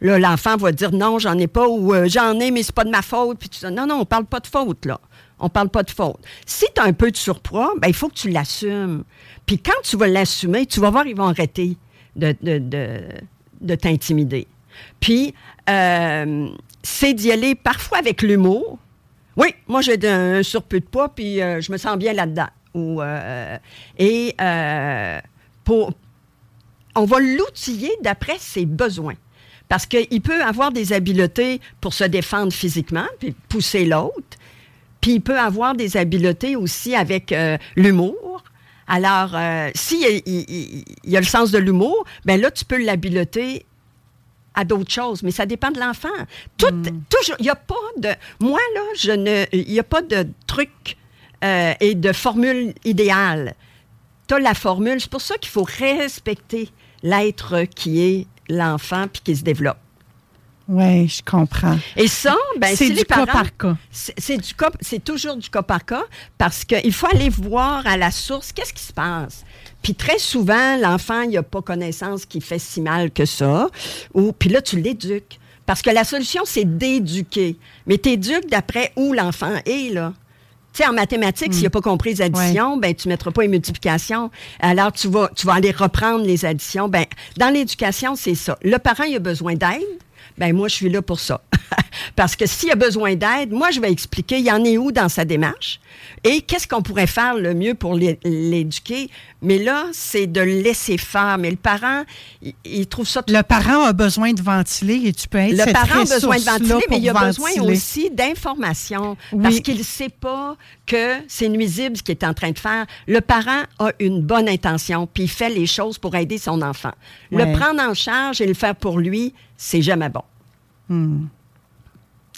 Là, l'enfant va dire non, j'en ai pas ou j'en ai, mais c'est pas de ma faute. Puis tu dis non, non, on parle pas de faute, là. On parle pas de faute. Si tu as un peu de surpoids, ben, il faut que tu l'assumes. Puis quand tu vas l'assumer, tu vas voir, ils vont arrêter de, de, t'intimider. Puis, euh, c'est d'y aller parfois avec l'humour. Oui, moi, j'ai un surplus de poids, puis je me sens bien là-dedans. Euh, et euh, on va l'outiller d'après ses besoins. Parce qu'il peut avoir des habiletés pour se défendre physiquement, puis pousser l'autre. Puis il peut avoir des habiletés aussi avec euh, l'humour. Alors, s'il il, y a le sens de l'humour, ben là, tu peux l'habileter à d'autres choses, mais ça dépend de l'enfant. Tout, hmm. toujours, il n'y a pas de. Moi, là, je ne. Il n'y a pas de truc euh, et de formule idéale. Tu as la formule. C'est pour ça qu'il faut respecter l'être qui est l'enfant puis qui se développe. Oui, je comprends. Et ça, ben, c'est du cas par cas. C'est du cas, c'est toujours du cas par cas parce qu'il faut aller voir à la source qu'est-ce qui se passe. Puis très souvent, l'enfant, il n'a pas connaissance qu'il fait si mal que ça. Ou puis là, tu l'éduques. Parce que la solution, c'est d'éduquer. Mais tu éduques d'après où l'enfant est, là. Tu sais, en mathématiques, s'il n'a mm. pas compris les additions, ben, tu ne mettras pas les multiplications. Alors, tu vas, tu vas aller reprendre les additions. Ben, dans l'éducation, c'est ça. Le parent, il a besoin d'aide. Ben, moi, je suis là pour ça. [LAUGHS] Parce que s'il a besoin d'aide, moi, je vais expliquer, il y en est où dans sa démarche et qu'est-ce qu'on pourrait faire le mieux pour l'éduquer. Mais là, c'est de le laisser faire. Mais le parent, il, trouve ça... Le parent a besoin de ventiler et tu peux être Le parent a besoin de ventiler, mais il a besoin aussi d'informations. Parce qu'il ne sait pas que c'est nuisible ce qu'il est en train de faire. Le parent a une bonne intention, puis il fait les choses pour aider son enfant. Le prendre en charge et le faire pour lui, c'est jamais bon. Hmm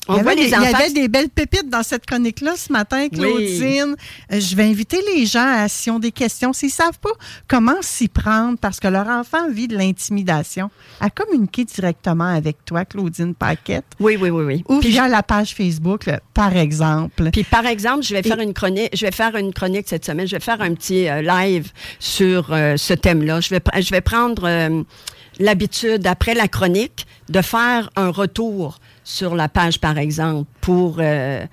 il, y avait des, belles pépites dans cette chronique-là ce matin, Claudine. Euh, je vais inviter les gens à, s'ils ont des questions, s'ils ne savent pas comment s'y prendre parce que leur enfant vit de l'intimidation, à communiquer directement avec toi, Claudine Paquette. Oui, oui, oui, oui. Ou via la page Facebook, par exemple. Puis par exemple, je vais faire une chronique, je vais faire une chronique cette semaine, je vais faire un petit euh, live sur euh, ce thème-là. Je vais, je vais prendre l'habitude, après la chronique, de faire un retour sur la page, par exemple, pour... Euh,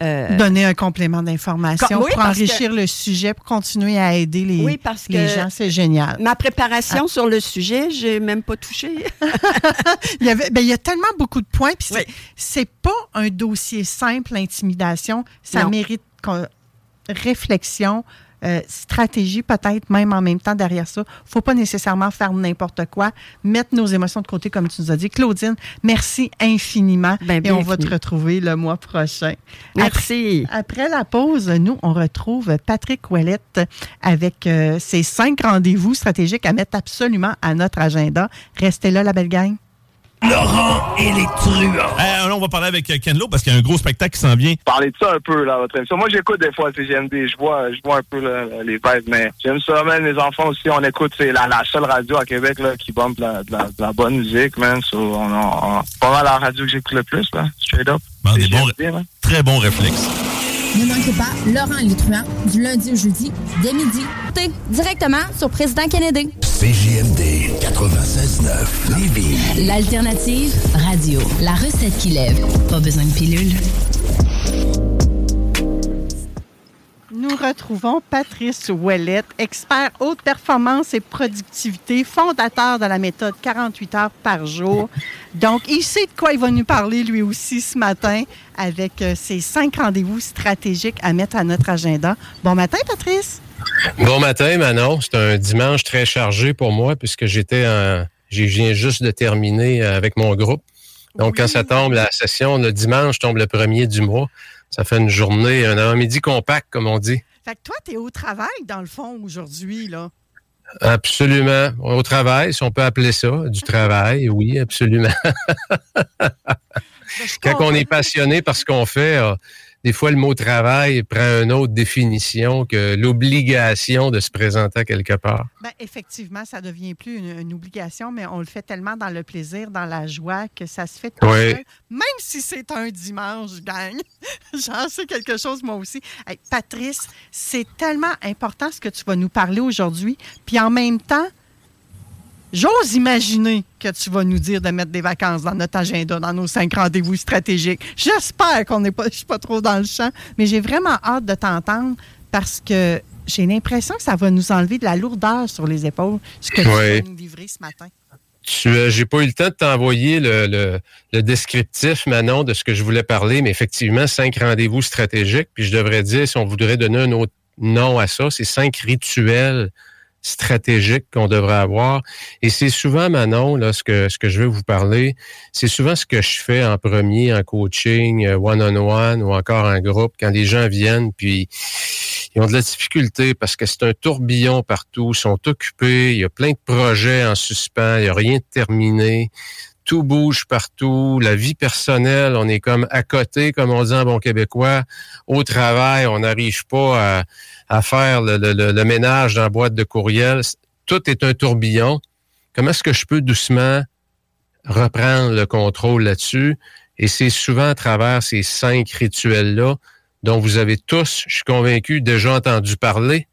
euh, Donner un complément d'information pour enrichir le sujet, pour continuer à aider les, les gens. C'est génial. Ma préparation ah. sur le sujet, j'ai même pas touché. [LAUGHS] il, y avait, ben, il y a tellement beaucoup de points. Puis c'est pas un dossier simple, l'intimidation. Ça mérite réflexion, euh, stratégie peut-être même en même temps derrière ça. faut pas nécessairement faire n'importe quoi, mettre nos émotions de côté comme tu nous as dit. Claudine, merci infiniment ben, et on va te retrouver le mois prochain. Merci. Après, la pause, nous, on retrouve Patrick Ouellette avec euh, ses cinq rendez-vous stratégiques à mettre absolument à notre agenda. Restez là, la belle gang. Laurent et les truands. Euh, on va parler avec Ken Lo parce qu'il y a un gros spectacle qui s'en vient. Parlez de ça un peu, là, votre émission. Moi, j'écoute des fois CGMD. Je vois, je vois un peu les vibes, mais j'aime ça, man. Les enfants aussi, on écoute. C'est la, la, seule radio à Québec là, qui bombe de la, de la, bonne musique, man. So, on, on, pas mal la radio que j'écoute le plus, là. Straight up. Ben, des bons, très bon réflexe. Ne manquez pas Laurent Létruant du lundi au jeudi dès midi. Directement sur Président Kennedy. CJMD 96.9 Lévis. L'alternative radio. La recette qui lève. Pas besoin de pilule. Nous retrouvons Patrice Ouellette, expert haute performance et productivité, fondateur de la méthode 48 heures par jour. Donc, il sait de quoi il va nous parler lui aussi ce matin avec euh, ses cinq rendez-vous stratégiques à mettre à notre agenda. Bon matin, Patrice. Bon matin, Manon. C'est un dimanche très chargé pour moi puisque j'étais en... Je viens juste de terminer avec mon groupe. Donc, quand ça tombe, la session, le dimanche tombe le premier du mois. Ça fait une journée, un avant-midi compact, comme on dit. Fait que toi, tu es au travail, dans le fond, aujourd'hui, là. Absolument. Au travail, si on peut appeler ça, du travail, oui, absolument. [LAUGHS] Quand on est passionné par ce qu'on fait, euh, des fois, le mot travail prend une autre définition que l'obligation de se présenter quelque part. Bien, effectivement, ça devient plus une, obligation, mais on le fait tellement dans le plaisir, dans la joie, que ça se fait tout seul. Même si c'est un dimanche, gang. [LAUGHS] J'en sais quelque chose, moi aussi. Patrice, c'est tellement important ce que tu vas nous parler aujourd'hui. Puis en même temps, J'ose imaginer que tu vas nous dire de mettre des vacances dans notre agenda, dans nos cinq rendez-vous stratégiques. J'espère qu'on n'est pas, je suis pas trop dans le champ, mais j'ai vraiment hâte de t'entendre parce que j'ai l'impression que ça va nous enlever de la lourdeur sur les épaules, ce que tu vas nous livrer ce matin. Euh, j'ai pas eu le temps de t'envoyer le, le, descriptif, Manon, de ce que je voulais parler, mais effectivement, cinq rendez-vous stratégiques. Puis je devrais dire, si on voudrait donner un autre nom à ça, c'est cinq rituels stratégique qu'on devrait avoir. Et c'est souvent, Manon, là, ce que, ce que je veux vous parler, c'est souvent ce que je fais en premier en coaching, euh, one-on-one ou encore en groupe, quand les gens viennent, puis ils ont de la difficulté parce que c'est un tourbillon partout, ils sont occupés, il y a plein de projets en suspens, il n'y a rien de terminé tout bouge partout, la vie personnelle, on est comme à côté, comme on dit en bon québécois. Au travail, on n'arrive pas à, faire le, ménage dans la boîte de courriel. Tout est un tourbillon. Comment est-ce que je peux doucement reprendre le contrôle là-dessus? Et c'est souvent à travers ces cinq rituels-là dont vous avez tous, je suis convaincu, déjà entendu parler.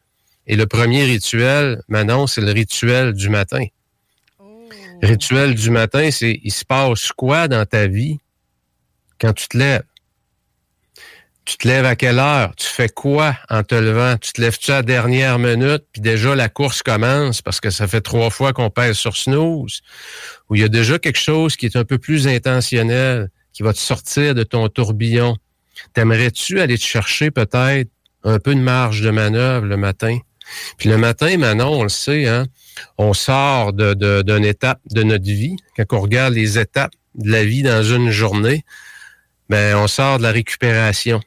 Et le premier rituel, Manon, c'est le rituel du matin rituel du matin, c'est il se passe quoi dans ta vie quand tu te lèves? Tu te lèves à quelle heure? Tu fais quoi en te levant? Tu te lèves-tu à la dernière minute, puis déjà la course commence parce que ça fait trois fois qu'on pèse sur snooze? Ou il y a déjà quelque chose qui est un peu plus intentionnel, qui va te sortir de ton tourbillon? T'aimerais-tu aller te chercher peut-être un peu de marge de manœuvre le matin? Puis le matin, Manon, on le sait, hein, on sort d'une de, étape de notre vie. Quand on regarde les étapes de la vie dans une journée, ben on sort de la récupération.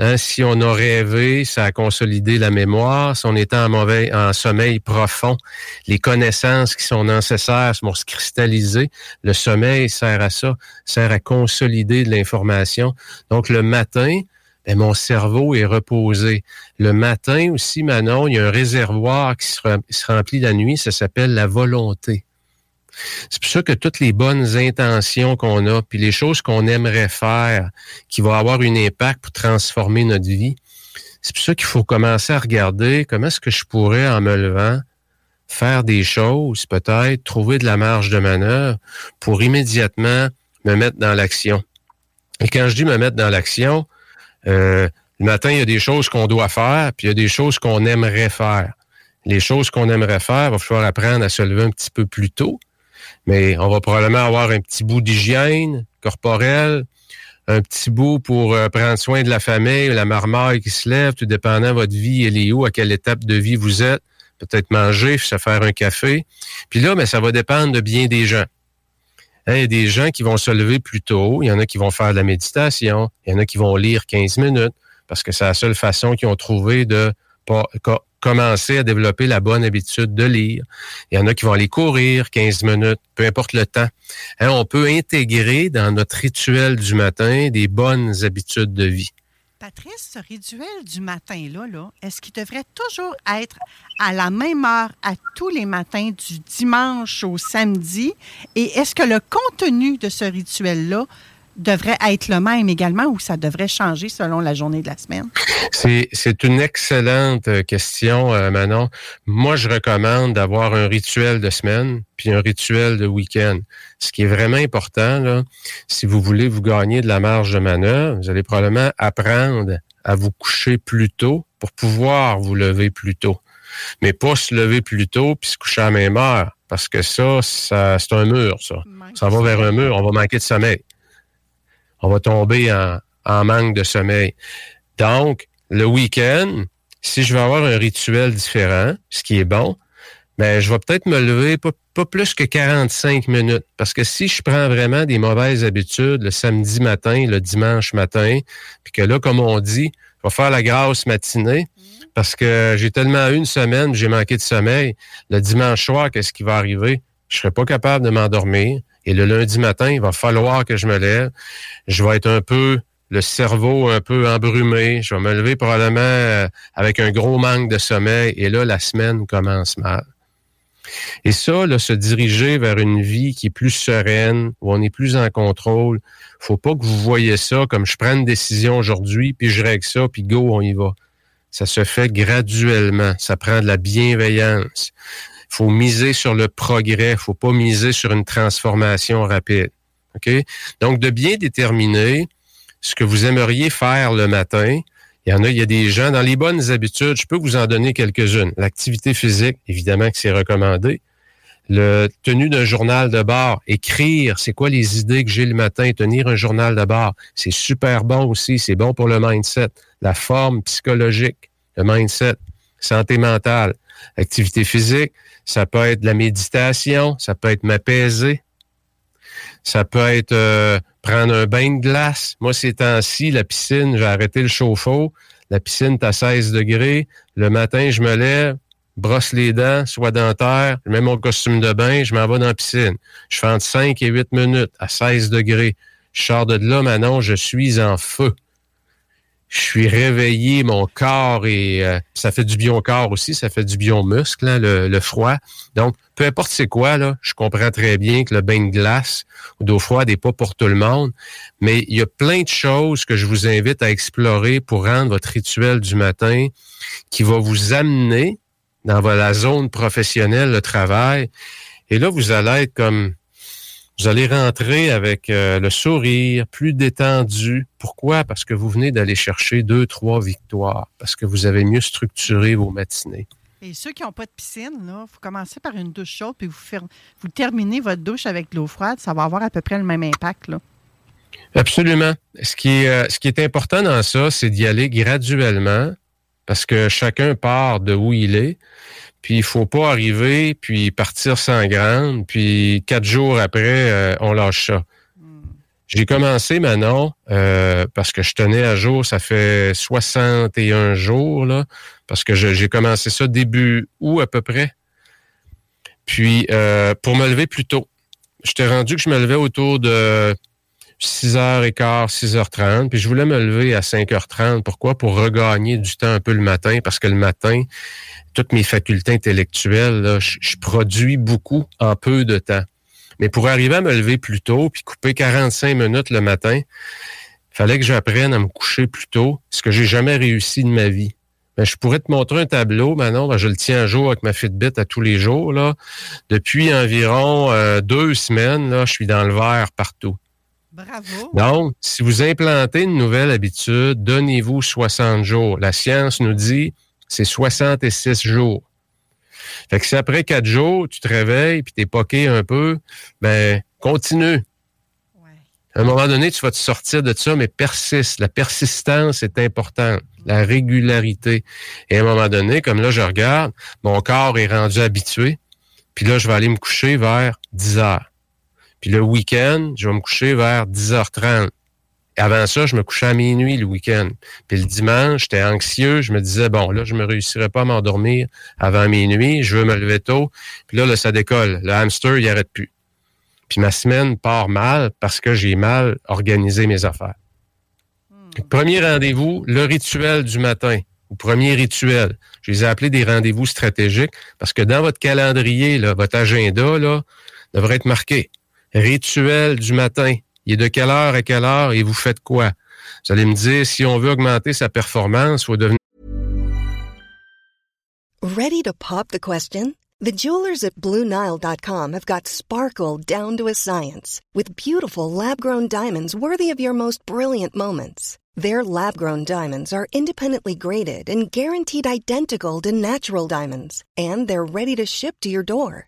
Hein, si on a rêvé, ça a consolidé la mémoire. Si on était en mauvais, en sommeil profond, les connaissances qui sont nécessaires vont se cristalliser. Le sommeil sert à ça, sert à consolider de l'information. Donc le matin, mon cerveau est reposé. Le matin aussi, Manon, il y a un réservoir qui se, remplit la nuit, ça s'appelle la volonté. C'est pour ça que toutes les bonnes intentions qu'on a, puis les choses qu'on aimerait faire, qui vont avoir un impact pour transformer notre vie, c'est pour ça qu'il faut commencer à regarder comment est-ce que je pourrais, en me levant, faire des choses, peut-être trouver de la marge de manœuvre pour immédiatement me mettre dans l'action. Et quand je dis me mettre dans l'action, euh, le matin, il y a des choses qu'on doit faire, puis il y a des choses qu'on aimerait faire. Les choses qu'on aimerait faire, il va falloir apprendre à se lever un petit peu plus tôt, mais on va probablement avoir un petit bout d'hygiène corporelle, un petit bout pour euh, prendre soin de la famille, la marmaille qui se lève, tout dépendant de votre vie, elle est où, à quelle étape de vie vous êtes. Peut-être manger, se faire un café. Puis là, mais ça va dépendre de bien des gens. Hein, il y a des gens qui vont se lever plus tôt, il y en a qui vont faire de la méditation, il y en a qui vont lire 15 minutes, parce que c'est la seule façon qu'ils ont trouvé de commencer à développer la bonne habitude de lire. Il y en a qui vont aller courir 15 minutes, peu importe le temps. Hein, on peut intégrer dans notre rituel du matin des bonnes habitudes de vie. Patrice, ce rituel du matin-là, -là, est ce qu'il devrait toujours être à la même heure à tous les matins du dimanche au samedi? Et est-ce que le contenu de ce rituel-là devrait être le même également ou ça devrait changer selon la journée de la semaine? C'est une excellente question, euh, Manon. Moi, je recommande d'avoir un rituel de semaine puis un rituel de week-end. Ce qui est vraiment important, là, si vous voulez vous gagner de la marge de manœuvre, vous allez probablement apprendre à vous coucher plus tôt pour pouvoir vous lever plus tôt. Mais pas se lever plus tôt puis se coucher à la même heure. Parce que ça, ça c'est un mur, ça. Ça va vers un mur, on va manquer de sommeil. On va tomber en, manque de sommeil. Donc, le week-end, si je veux avoir un rituel différent, ce qui est bon, ben, je vais peut-être me lever pas, pas, plus que 45 minutes. Parce que si je prends vraiment des mauvaises habitudes le samedi matin, le dimanche matin, puis que là, comme on dit, je vais faire la grasse matinée, parce que j'ai tellement eu une semaine, j'ai manqué de sommeil. Le dimanche soir, qu'est-ce qui va arriver? Je serai pas capable de m'endormir. Et le lundi matin, il va falloir que je me lève. Je vais être un peu le cerveau un peu embrumé. Je vais me lever probablement euh, avec un gros manque de sommeil. Et là, la semaine commence mal. Et ça, se diriger vers une vie qui est plus sereine, où on est plus en contrôle, faut pas que vous voyez ça comme je prends une décision aujourd'hui, puis je règle ça, puis go, on y va. Ça se fait graduellement. Ça prend de la bienveillance. Faut miser sur le progrès. faut pas miser sur une transformation rapide. OK? Donc, de bien déterminer ce que vous aimeriez faire le matin, il y en a, il y a des gens dans les bonnes habitudes. Je peux vous en donner quelques-unes. L'activité physique, évidemment que c'est recommandé. Le tenue d'un journal de bord, écrire, c'est quoi les idées que j'ai le matin, tenir un journal de bord, c'est super bon aussi, c'est bon pour le mindset, la forme psychologique, le mindset, santé mentale, activité physique, ça peut être la méditation, ça peut être m'apaiser, ça peut être euh, prendre un bain de glace. Moi, ces temps-ci, la piscine, j'ai arrêté le chauffe-eau. La piscine est à 16 degrés. Le matin, je me lève, brosse les dents, soit dentaire, je mets mon costume de bain, je m'en vais dans la piscine. Je fais entre 5 et 8 minutes à 16 degrés. Je sors de là, maintenant, je suis en feu je suis réveillé, mon corps et euh, ça fait du bien au corps aussi, ça fait du bien au muscle, hein, le, froid. Donc, peu importe c'est quoi, là, je comprends très bien que le bain de glace ou d'eau froide n'est pas pour tout le monde, mais il y a plein de choses que je vous invite à explorer pour rendre votre rituel du matin qui va vous amener dans la zone professionnelle, le travail. Et là, vous allez être comme vous allez rentrer avec euh, le sourire, plus détendu. Pourquoi? Parce que vous venez d'aller chercher deux, trois victoires, parce que vous avez mieux structuré vos matinées. Et ceux qui n'ont pas de piscine, là, vous commencez par une douche chaude, puis vous, vous terminez votre douche avec de l'eau froide, ça va avoir à peu près le même impact. Là. Absolument. Ce qui, est, euh, ce qui est important dans ça, c'est d'y aller graduellement, parce que chacun part de où il est. Puis il faut pas arriver, puis partir sans grande, puis quatre jours après, euh, on lâche ça. J'ai commencé maintenant euh, parce que je tenais à jour, ça fait 61 jours, là, parce que j'ai commencé ça début août à peu près. Puis euh, pour me lever plus tôt. J'étais rendu que je me levais autour de 6h15, 6h30, puis je voulais me lever à 5h30. Pourquoi? Pour regagner du temps un peu le matin, parce que le matin, toutes mes facultés intellectuelles, je, produis beaucoup en peu de temps. Mais pour arriver à me lever plus tôt, puis couper 45 minutes le matin, il fallait que j'apprenne à me coucher plus tôt, ce que j'ai jamais réussi de ma vie. Ben, je pourrais te montrer un tableau, maintenant, je le tiens à jour avec ma Fitbit à tous les jours. Là. Depuis environ euh, deux semaines, là, je suis dans le vert partout. Bravo. Donc, si vous implantez une nouvelle habitude, donnez-vous 60 jours. La science nous dit c'est 66 jours. Fait que si après quatre jours, tu te réveilles puis t'es poqué un peu, ben continue. À un moment donné, tu vas te sortir de ça, mais persiste. La persistance est importante. La régularité. Et à un moment donné, comme là, je regarde, mon corps est rendu habitué. Puis là, je vais aller me coucher vers 10 heures. Puis le week-end, je vais me coucher vers 10h30. Et avant ça, je me couchais à minuit le week-end. Puis le dimanche, j'étais anxieux. Je me disais, bon, là, je me réussirais pas à m'endormir avant minuit. Je veux me lever tôt. Puis là, là ça décolle. Le hamster, il arrête plus. Puis ma semaine part mal parce que j'ai mal organisé mes affaires. Premier rendez-vous, le rituel du matin. Ou premier rituel. Je les ai appelés des rendez-vous stratégiques parce que dans votre calendrier, là, votre agenda, là, devrait être marqué rituel du matin. Il est de quelle heure à quelle heure et vous faites quoi? Vous allez me dire, si on veut augmenter sa performance, faut devenir... Ready to pop the question? The jewelers at BlueNile.com have got sparkle down to a science with beautiful lab-grown diamonds worthy of your most brilliant moments. Their lab grown diamonds are independently graded and guaranteed identical to natural diamonds, and they're ready to ship to your door.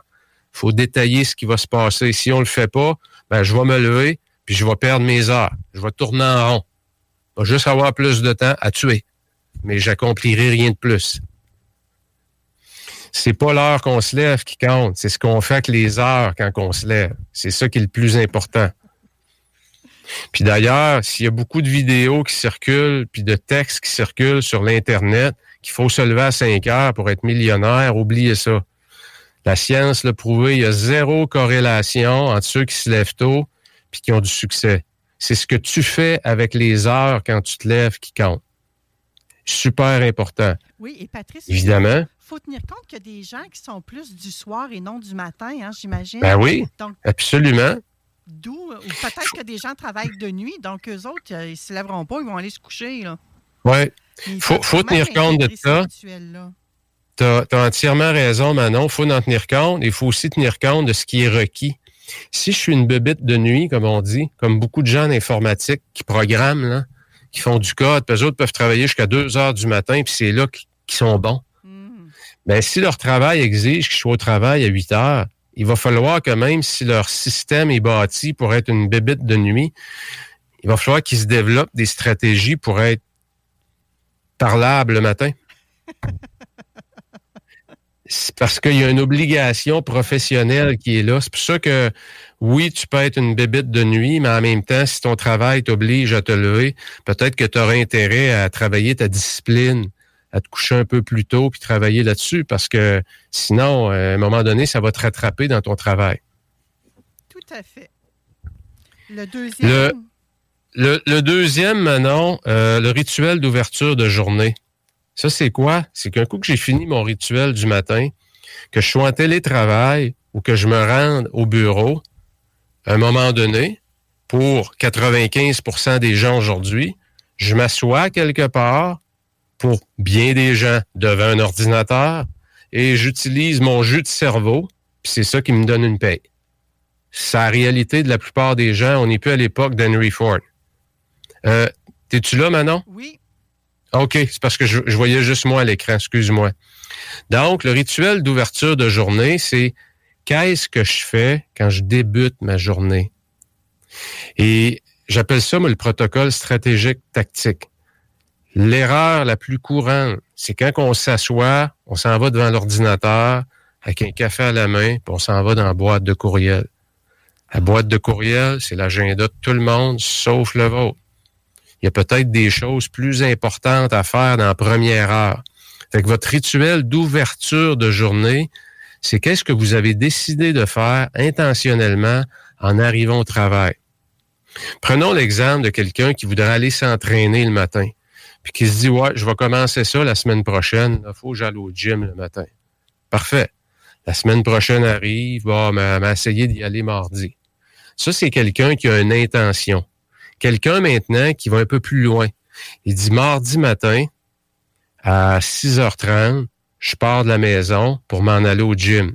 Faut détailler ce qui va se passer. Si on le fait pas, ben, je vais me lever, puis je vais perdre mes heures. Je vais tourner en rond. Je vais juste avoir plus de temps à tuer. Mais j'accomplirai rien de plus. C'est pas l'heure qu'on se lève qui compte, c'est ce qu'on fait avec les heures quand on se lève. C'est ça qui est le plus important. Puis d'ailleurs, s'il y a beaucoup de vidéos qui circulent, puis de textes qui circulent sur l'Internet, qu'il faut se lever à 5 heures pour être millionnaire, oubliez ça. La science l'a prouvé, il y a zéro corrélation entre ceux qui se lèvent tôt et qui ont du succès. C'est ce que tu fais avec les heures quand tu te lèves qui compte. Super important. Oui, et Patrice, évidemment. Il faut tenir compte qu'il y a des gens qui sont plus du soir et non du matin, hein, j'imagine. Ben oui, absolument. D'où, ou peut-être que des gens travaillent de nuit, donc eux autres, ils ne se lèveront pas, ils vont aller se coucher. Oui, il faut, faut tenir compte de ça tu as, entièrement raison, Manon. Il faut en tenir compte. Il faut aussi tenir compte de ce qui est requis. Si je suis une bebite de nuit, comme on dit, comme beaucoup de gens en informatique qui programment, là, qui font du code, puis eux autres peuvent travailler jusqu'à 2 heures du matin, puis c'est là qu'ils sont bons. Mm. Ben, si leur travail exige qu'ils soient au travail à 8 heures, il va falloir que même si leur système est bâti pour être une bébite de nuit, il va falloir qu'ils se développent des stratégies pour être parlables le matin. [LAUGHS] c'est parce qu'il y a une obligation professionnelle qui est là. C'est pour ça que oui, tu peux être une bébite de nuit, mais en même temps, si ton travail t'oblige à te lever, peut-être que tu auras intérêt à travailler ta discipline, à te coucher un peu plus tôt puis travailler là-dessus parce que sinon, à un moment donné, ça va te rattraper dans ton travail. Tout à fait. Le deuxième? Le, deuxième, Manon, euh, le rituel d'ouverture de journée. Ça, c'est quoi? C'est qu'un coup que j'ai fini mon rituel du matin, que je sois en télétravail ou que je me rende au bureau, à un moment donné, pour 95% des gens aujourd'hui, je m'assois quelque part pour bien des gens devant un ordinateur et j'utilise mon jus de cerveau, puis c'est ça qui me donne une paix. C'est la réalité de la plupart des gens. On n'est plus à l'époque d'Henry Ford. Euh, T'es-tu là, Manon? Oui. OK, c'est parce que je, voyais juste moi à l'écran, excuse-moi. Donc, le rituel d'ouverture de journée, c'est qu'est-ce que je fais quand je débute ma journée? Et j'appelle ça, moi, le protocole stratégique tactique. L'erreur la plus courante, c'est quand on s'assoit, on s'en va devant l'ordinateur avec un café à la main, puis on s'en va dans la boîte de courriel. La boîte de courriel, c'est l'agenda de tout le monde, sauf le vôtre il y a peut-être des choses plus importantes à faire dans la première heure. Fait que votre rituel d'ouverture de journée, c'est qu'est-ce que vous avez décidé de faire intentionnellement en arrivant au travail? Prenons l'exemple de quelqu'un qui voudrait aller s'entraîner le matin, puis qui se dit, ouais, je vais commencer ça la semaine prochaine, il faut que j'aille au gym le matin. Parfait. La semaine prochaine arrive, bon, m'a essayé d'y aller mardi. Ça, c'est quelqu'un qui a une intention. Quelqu'un maintenant qui va un peu plus loin. Il dit mardi matin à 6h30, je pars de la maison pour m'en aller au gym.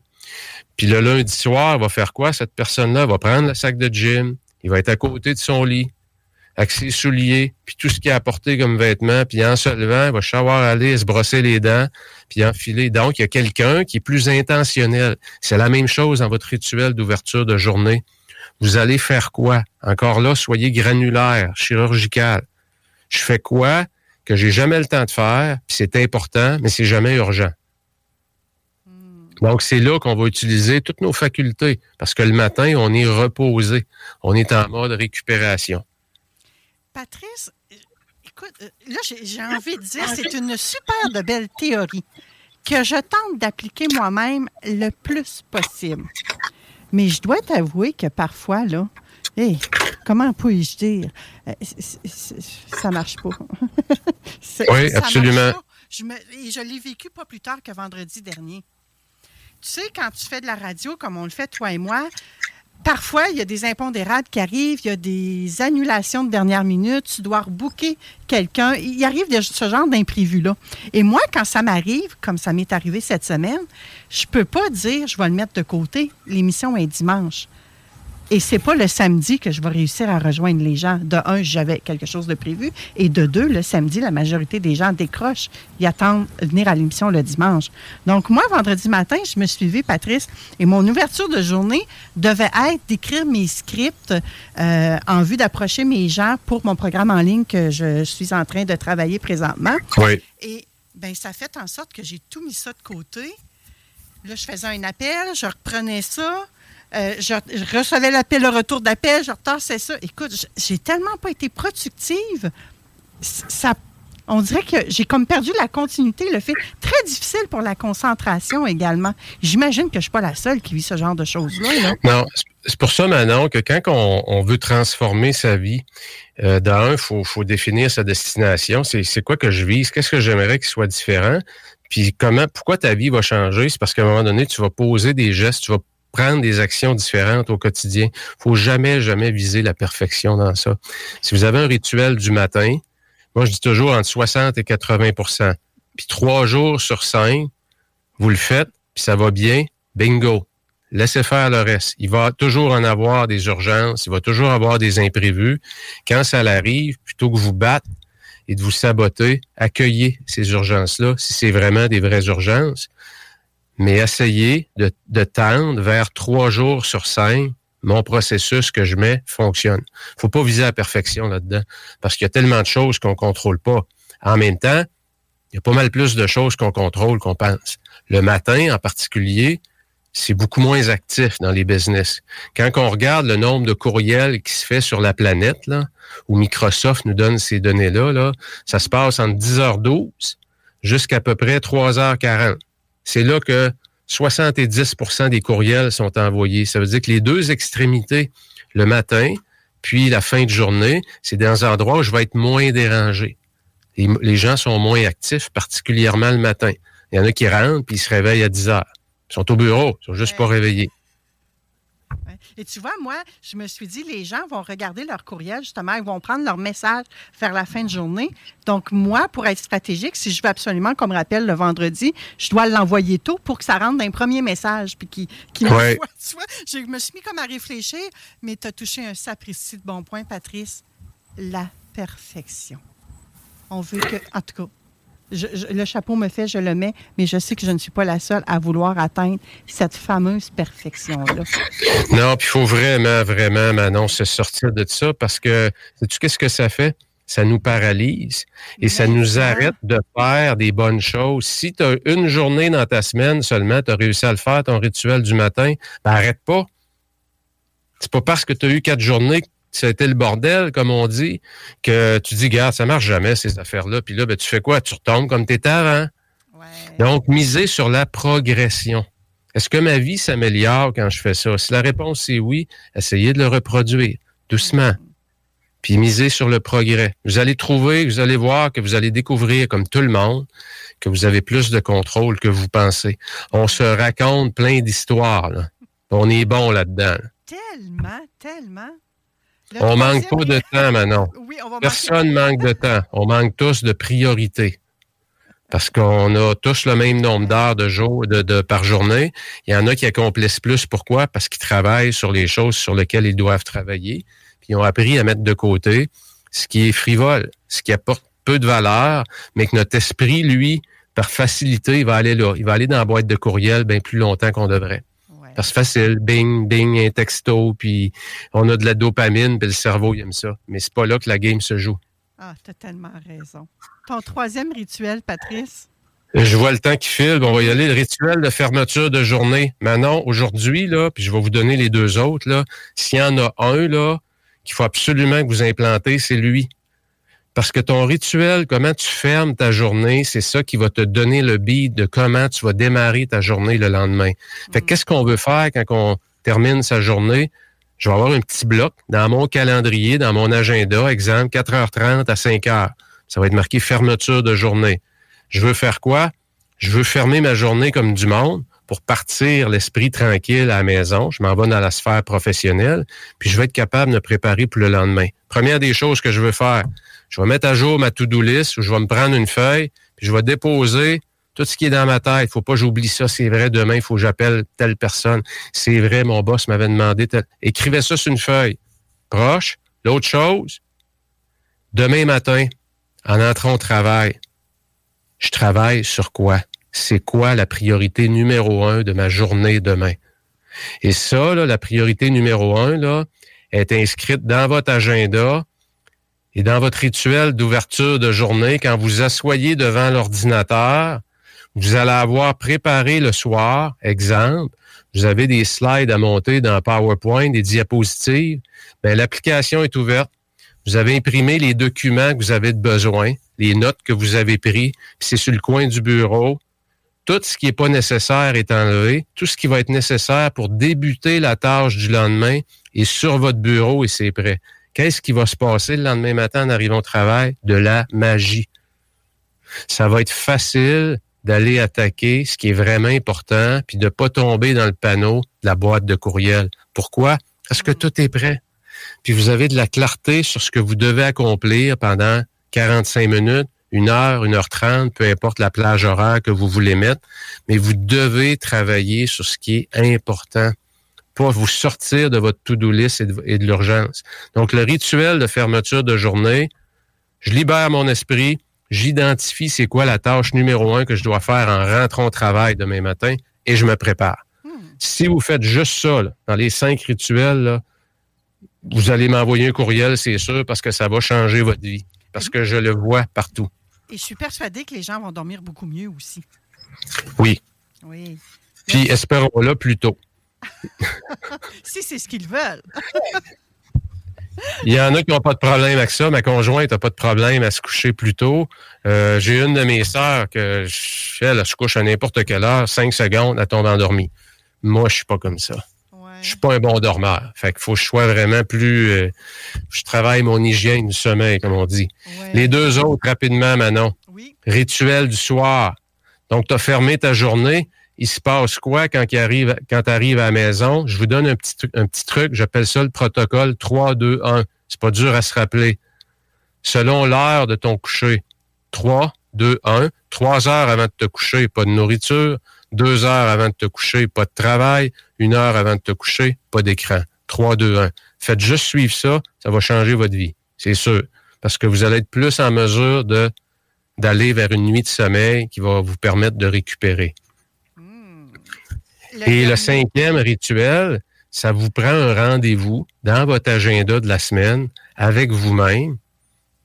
Puis le lundi soir, il va faire quoi? Cette personne-là? Va prendre le sac de gym, il va être à côté de son lit, avec ses souliers, puis tout ce qu'il a apporté comme vêtements, puis en se levant, il va savoir aller se brosser les dents, puis enfiler. Donc, il y a quelqu'un qui est plus intentionnel. C'est la même chose dans votre rituel d'ouverture de journée. Vous allez faire quoi? Encore là, soyez granulaire, chirurgical. Je fais quoi que j'ai jamais le temps de faire, puis c'est important, mais c'est jamais urgent. Hmm. Donc, c'est là qu'on va utiliser toutes nos facultés, parce que le matin, on est reposé. On est en mode récupération. Patrice, écoute, euh, là, j'ai envie de dire, c'est une super de belle théorie que je tente d'appliquer moi-même le plus possible. Mais je dois t'avouer que parfois, là, hey, comment puis-je dire? Euh, ça marche pas. [LAUGHS] oui, absolument. Je, je l'ai vécu pas plus tard que vendredi dernier. Tu sais, quand tu fais de la radio, comme on le fait, toi et moi, parfois, il y a des impondérables qui arrivent, il y a des annulations de dernière minute, tu dois rebooker quelqu'un. Il arrive ce genre d'imprévu-là. Et moi, quand ça m'arrive, comme ça m'est arrivé cette semaine, je peux pas dire je vais le mettre de côté. L'émission est dimanche. Et c'est pas le samedi que je vais réussir à rejoindre les gens. De un, j'avais quelque chose de prévu. Et de deux, le samedi, la majorité des gens décrochent. Ils attendent venir à l'émission le dimanche. Donc, moi, vendredi matin, je me suis levée, Patrice, et mon ouverture de journée devait être d'écrire mes scripts euh, en vue d'approcher mes gens pour mon programme en ligne que je suis en train de travailler présentement. Oui. Et ben ça fait en sorte que j'ai tout mis ça de côté. Là, je faisais un appel, je reprenais ça. Euh, je, recevais l'appel, le retour d'appel, je c'est ça. Écoute, j'ai tellement pas été productive. Ça, on dirait que j'ai comme perdu la continuité, le fait très difficile pour la concentration également. J'imagine que je suis pas la seule qui vit ce genre de choses-là. Non, c'est pour ça, Manon, que quand on, veut transformer sa vie, euh, d'un, il faut, faut, définir sa destination. C'est quoi que je vise? Qu'est-ce que j'aimerais qu'il soit différent? Puis comment, pourquoi ta vie va changer? C'est parce qu'à un moment donné, tu vas poser des gestes, tu vas prendre des actions différentes au quotidien. faut jamais, jamais viser la perfection dans ça. Si vous avez un rituel du matin, moi, je dis toujours entre 60 et 80% Puis trois jours sur cinq, vous le faites, puis ça va bien, bingo. Laissez faire le reste. Il va toujours en avoir des urgences, il va toujours avoir des imprévus. Quand ça arrive, plutôt que vous battre et de vous saboter, accueillez ces urgences-là si c'est vraiment des vraies urgences mais essayez de, tendre vers trois jours sur cinq. Mon processus que je mets fonctionne. faut pas viser la perfection là-dedans parce qu'il y a tellement de choses qu'on contrôle pas. En même temps, il y a pas mal plus de choses qu'on contrôle qu'on pense. Le matin, en particulier, c'est beaucoup moins actif dans les business. Quand on regarde le nombre de courriels qui se fait sur la planète, là, où Microsoft nous donne ces données-là, là, ça se passe entre 10h12 jusqu'à peu près 3h40 c'est là que 70% des courriels sont envoyés. Ça veut dire que les deux extrémités, le matin, puis la fin de journée, c'est dans un endroit où je vais être moins dérangé. Les, gens sont moins actifs, particulièrement le matin. Il y en a qui rentrent puis ils se réveillent à 10 heures. Ils sont au bureau, ils sont juste pas réveillés. Et tu vois, moi, je me suis dit, les gens vont regarder leur courriel, justement, ils vont prendre leur message vers la fin de journée. Donc, moi, pour être stratégique, si je veux absolument qu'on me rappelle le vendredi, je dois l'envoyer tôt pour que ça rentre dans un premier message, puis qui, qui Tu vois, je me suis mis comme à réfléchir, mais tu as touché un sapristi de bon point, Patrice. La perfection. On veut que, en tout cas, le chapeau me fait, je le mets, mais je sais que je ne suis pas la seule à vouloir atteindre cette fameuse perfection-là. Non, puis il faut vraiment, vraiment, Manon, se sortir de ça parce que, sais-tu qu'est-ce que ça fait? Ça nous paralyse et ça nous arrête de faire des bonnes choses. Si tu as une journée dans ta semaine seulement, tu as réussi à le faire, ton rituel du matin, ben arrête pas. C'est pas parce que tu as eu quatre journées c'était le bordel, comme on dit, que tu dis, garde, ça marche jamais, ces affaires-là. Puis là, ben, tu fais quoi? Tu retombes comme t'étais avant. Donc, miser sur la progression. Est-ce que ma vie s'améliore quand je fais ça? Si la réponse est oui, essayez de le reproduire doucement. Puis miser sur le progrès. Vous allez trouver, vous allez voir que vous allez découvrir, comme tout le monde, que vous avez plus de contrôle que vous pensez. On se raconte plein d'histoires. On est bon là-dedans. Tellement, tellement on manque pas de temps, Manon. Personne manque de temps. On manque tous de priorité. Parce qu'on a tous le même nombre d'heures de jour, de, par journée. Il y en a qui accomplissent plus. Pourquoi? Parce qu'ils travaillent sur les choses sur lesquelles ils doivent travailler. Puis ils ont appris à mettre de côté ce qui est frivole, ce qui apporte peu de valeur, mais que notre esprit, lui, par facilité, il va aller là. Il va aller dans la boîte de courriel bien plus longtemps qu'on devrait. Parce que facile, bing, bing, un texto, puis on a de la dopamine, puis le cerveau il aime ça. Mais c'est pas là que la game se joue. Ah, t'as tellement raison. Ton troisième rituel, Patrice? Je vois le temps qui file. On va y aller. Le rituel de fermeture de journée. Maintenant, aujourd'hui, là, puis je vais vous donner les deux autres, là. S'il y en a un, là, qu'il faut absolument que vous implantez, c'est lui. Parce que ton rituel, comment tu fermes ta journée, c'est ça qui va te donner le beat de comment tu vas démarrer ta journée le lendemain. Fait qu'est-ce qu'on veut faire quand on termine sa journée? Je vais avoir un petit bloc dans mon calendrier, dans mon agenda, exemple 4h30 à 5h. Ça va être marqué fermeture de journée. Je veux faire quoi? Je veux fermer ma journée comme du monde pour partir l'esprit tranquille à la maison. Je m'en vais dans la sphère professionnelle, puis je vais être capable de me préparer pour le lendemain. Première des choses que je veux faire, je vais mettre à jour ma to-do list, où je vais me prendre une feuille, puis je vais déposer tout ce qui est dans ma tête. Il faut pas j'oublie ça. C'est vrai, demain, il faut que j'appelle telle personne. C'est vrai, mon boss m'avait demandé. Tel... Écrivez ça sur une feuille. Proche. L'autre chose, demain matin, en entrant au travail, je travaille sur quoi? C'est quoi la priorité numéro un de ma journée demain? Et ça, la priorité numéro un, là, est inscrite dans votre agenda et dans votre rituel d'ouverture de journée. Quand vous asseyez devant l'ordinateur, vous allez avoir préparé le soir, exemple, vous avez des slides à monter dans PowerPoint, des diapositives. Bien, l'application est ouverte. Vous avez imprimé les documents que vous avez besoin les notes que vous avez prises, c'est sur le coin du bureau. Tout ce qui n'est pas nécessaire est enlevé. Tout ce qui va être nécessaire pour débuter la tâche du lendemain est sur votre bureau et c'est prêt. Qu'est-ce qui va se passer le lendemain matin en arrivant au travail? De la magie. Ça va être facile d'aller attaquer ce qui est vraiment important, puis de ne pas tomber dans le panneau de la boîte de courriel. Pourquoi? Parce que tout est prêt. Puis vous avez de la clarté sur ce que vous devez accomplir pendant 45 minutes, une heure, une heure trente, peu importe la plage horaire que vous voulez mettre, mais vous devez travailler sur ce qui est important pour vous sortir de votre to-do list et de, l'urgence. Donc, le rituel de fermeture de journée, je libère mon esprit, j'identifie c'est quoi la tâche numéro un que je dois faire en rentrant au travail demain matin et je me prépare. Hmm. Si vous faites juste ça, dans les cinq rituels, vous allez m'envoyer un courriel, c'est sûr, parce que ça va changer votre vie parce que je le vois partout. Et je suis persuadée que les gens vont dormir beaucoup mieux aussi. Oui. Oui. Puis espérons-le plus tôt. [LAUGHS] si c'est ce qu'ils veulent. Il y en a qui n'ont pas de problème avec ça. Ma conjointe n'a pas de problème à se coucher plus tôt. Euh, j'ai une de mes sœurs que elle, elle se couche à n'importe quelle heure, cinq secondes, elle tombe endormie. Moi, je suis pas comme ça. Je suis pas un bon dormeur. Fait qu'il faut que je sois vraiment plus. Euh, je travaille mon hygiène du sommeil, comme on dit. Les deux autres, rapidement, Manon. Oui. Rituel du soir. Donc, tu as fermé ta journée. Il se passe quoi quand tu arrives, à la maison? Je vous donne un petit, un petit truc. J'appelle ça le protocole 3-2-1. C'est pas dur à se rappeler. Selon l'heure de ton coucher. 3, 2, 1. Trois heures avant de te coucher, pas de nourriture deux heures avant de te coucher, pas de travail, une heure avant de te coucher, pas d'écran. 3, 2, 1. Faites juste suivre ça, ça va changer votre vie, c'est sûr. Parce que vous allez être plus en mesure de d'aller vers une nuit de sommeil qui va vous permettre de récupérer. Et le cinquième rituel, ça vous prend un rendez-vous dans votre agenda de la semaine avec vous-même,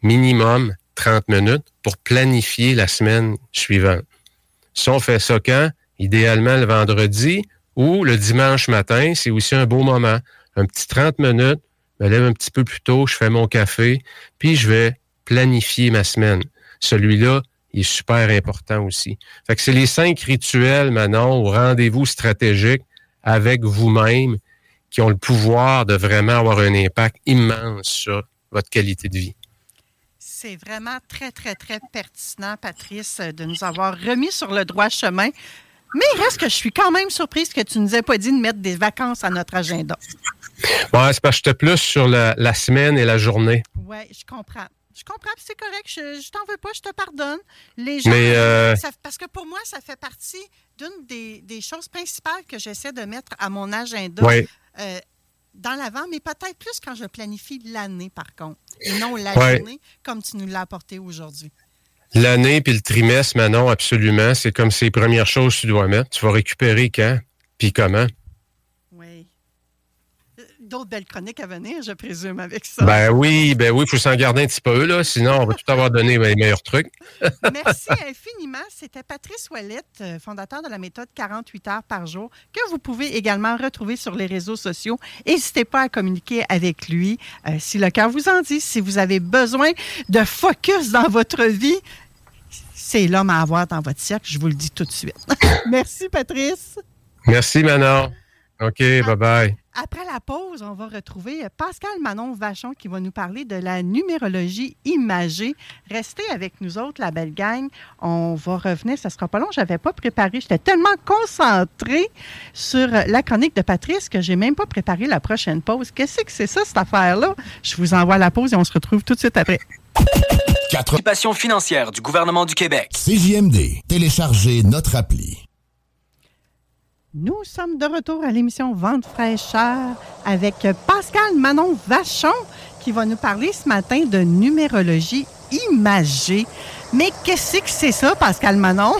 minimum 30 minutes, pour planifier la semaine suivante. Si on fait ça quand? idéalement le vendredi ou le dimanche matin, c'est aussi un beau moment. Un petit 30 minutes, je me lève un petit peu plus tôt, je fais mon café, puis je vais planifier ma semaine. Celui-là, il est super important aussi. Fait que c'est les cinq rituels, maintenant, au rendez-vous stratégique avec vous-même qui ont le pouvoir de vraiment avoir un impact immense sur votre qualité de vie. C'est vraiment très, très, très pertinent, Patrice, de nous avoir remis sur le droit chemin. Mais il reste que je suis quand même surprise que tu ne nous aies pas dit de mettre des vacances à notre agenda. Ouais, c'est parce que j'étais plus sur la, semaine et la journée. Oui, je comprends. Je comprends, c'est correct. Je, ne t'en veux pas, je te pardonne. Les gens, Mais euh, parce que pour moi, ça fait partie d'une des, choses principales que j'essaie de mettre à mon agenda euh, dans l'avant, mais peut-être plus quand je planifie l'année, par contre, et non la journée, comme tu nous l'as apporté aujourd'hui. L'année puis le trimestre, Manon, absolument. C'est comme ces premières choses que tu dois mettre. Tu vas récupérer quand, puis comment? D'autres belles chroniques à venir, je présume, avec ça. Ben oui, ben oui, il faut s'en garder un petit peu, là. Sinon, on va tout avoir donné les meilleurs trucs. [LAUGHS] Merci infiniment. C'était Patrice Ouellette, euh, fondateur de la méthode 48 heures par jour, que vous pouvez également retrouver sur les réseaux sociaux. N'hésitez pas à communiquer avec lui euh, si le cœur vous en dit. Si vous avez besoin de focus dans votre vie, c'est l'homme à avoir dans votre cercle, je vous le dis tout de suite. [LAUGHS] Merci, Patrice. Merci, Manon. OK, bye-bye. Après la pause, on va retrouver Pascal Manon Vachon qui va nous parler de la numérologie imagée. Restez avec nous autres, la belle gang. On va revenir, ça sera pas long. Je n'avais pas préparé. J'étais tellement concentrée sur la chronique de Patrice que j'ai même pas préparé la prochaine pause. Qu'est-ce que c'est ça, cette affaire-là? Je vous envoie la pause et on se retrouve tout de suite après. Participation financière du gouvernement du Québec. CJMD. Téléchargez notre appli. Nous sommes de retour à l'émission Vente fraîcheur avec Pascal Manon Vachon qui va nous parler ce matin de numérologie imagée. Mais qu'est-ce que c'est ça, Pascal Manon?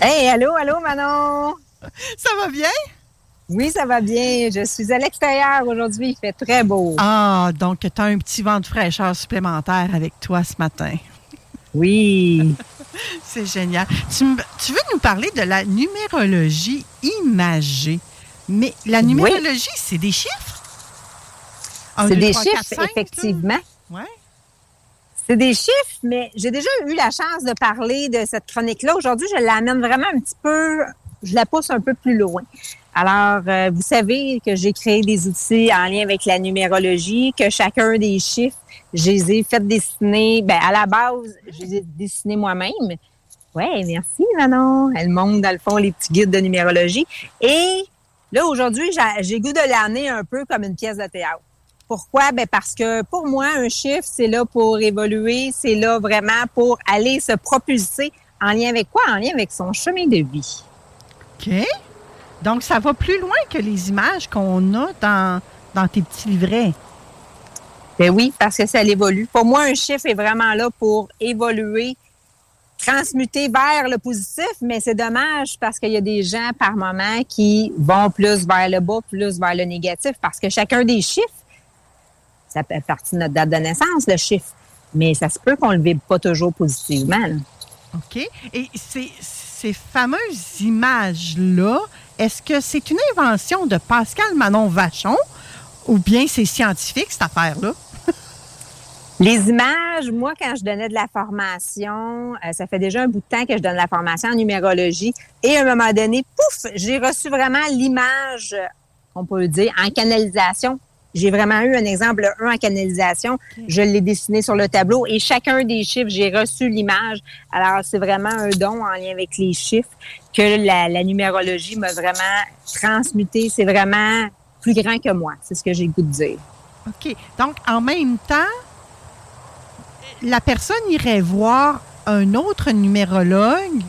Hey, allô, allô, Manon! Ça va bien? Oui, ça va bien. Je suis à l'extérieur aujourd'hui. Il fait très beau. Ah, donc tu as un petit vent de fraîcheur supplémentaire avec toi ce matin. Oui. [LAUGHS] [LAUGHS] C'est génial. Tu, veux nous parler de la numérologie imagée? Mais la numérologie, c'est des chiffres? C'est des chiffres, effectivement. Oui. C'est des chiffres, mais j'ai déjà eu la chance de parler de cette chronique-là. Aujourd'hui, je l'amène vraiment un petit peu, je la pousse un peu plus loin. Alors, euh, vous savez que j'ai créé des outils en lien avec la numérologie, que chacun des chiffres, je les ai fait dessiner. Ben, à la base, je les ai dessinés moi-même. Oui, merci, Manon. Elle montre, dans le fond, les petits guides de numérologie. Et là, aujourd'hui, j'ai goût de l'année un peu comme une pièce de théâtre. Pourquoi? Ben parce que pour moi, un chiffre, c'est là pour évoluer, c'est là vraiment pour aller se propulser en lien avec quoi? En lien avec son chemin de vie. OK. Donc, ça va plus loin que les images qu'on a dans, dans tes petits livrets. Ben oui, parce que ça évolue. Pour moi, un chiffre est vraiment là pour évoluer, transmuter vers le positif, mais c'est dommage parce qu'il y a des gens par moment qui vont plus vers le bas, plus vers le négatif, parce que chacun des chiffres, ça fait partie de notre date de naissance, le chiffre, mais ça se peut qu'on ne le vive pas toujours positivement. OK. Et ces fameuses images-là, est-ce que c'est une invention de Pascal Manon Vachon ou bien c'est scientifique, cette affaire-là? [LAUGHS] Les images, moi, quand je donnais de la formation, euh, ça fait déjà un bout de temps que je donne la formation en numérologie. Et à un moment donné, pouf, j'ai reçu vraiment l'image, on peut dire, en canalisation. J'ai vraiment eu un exemple, un en canalisation. Je l'ai dessiné sur le tableau et chacun des chiffres, j'ai reçu l'image. Alors, c'est vraiment un don en lien avec les chiffres que la, numérologie m'a vraiment transmuté. C'est vraiment plus grand que moi. C'est ce que j'ai le goût de dire. OK. Donc, en même temps, la personne irait voir un autre numérologue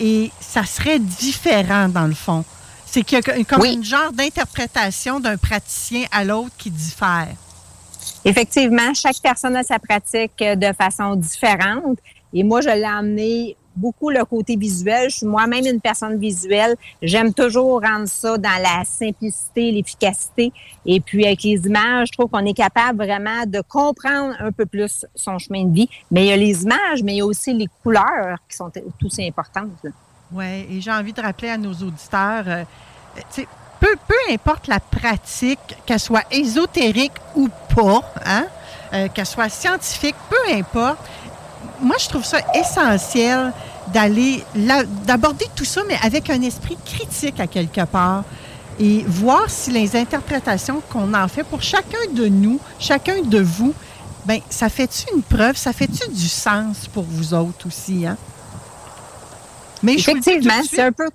et ça serait différent dans le fond. C'est qu'il y a comme un genre d'interprétation d'un praticien à l'autre qui diffère. Effectivement, chaque personne a sa pratique de façon différente. Et moi, je l'ai amené beaucoup le côté visuel. Je suis moi-même une personne visuelle. J'aime toujours rendre ça dans la simplicité, l'efficacité. Et puis avec les images, je trouve qu'on est capable vraiment de comprendre un peu plus son chemin de vie. Mais il y a les images, mais il y a aussi les couleurs qui sont aussi importantes. Oui, et j'ai envie de rappeler à nos auditeurs, euh, peu, peu importe la pratique, qu'elle soit ésotérique ou pas, hein, euh, qu'elle soit scientifique, peu importe, moi, je trouve ça essentiel d'aller, d'aborder tout ça, mais avec un esprit critique à quelque part et voir si les interprétations qu'on en fait pour chacun de nous, chacun de vous, ben ça fait-tu une preuve, ça fait-tu du sens pour vous autres aussi, hein? Mais Effectivement, c'est un peu.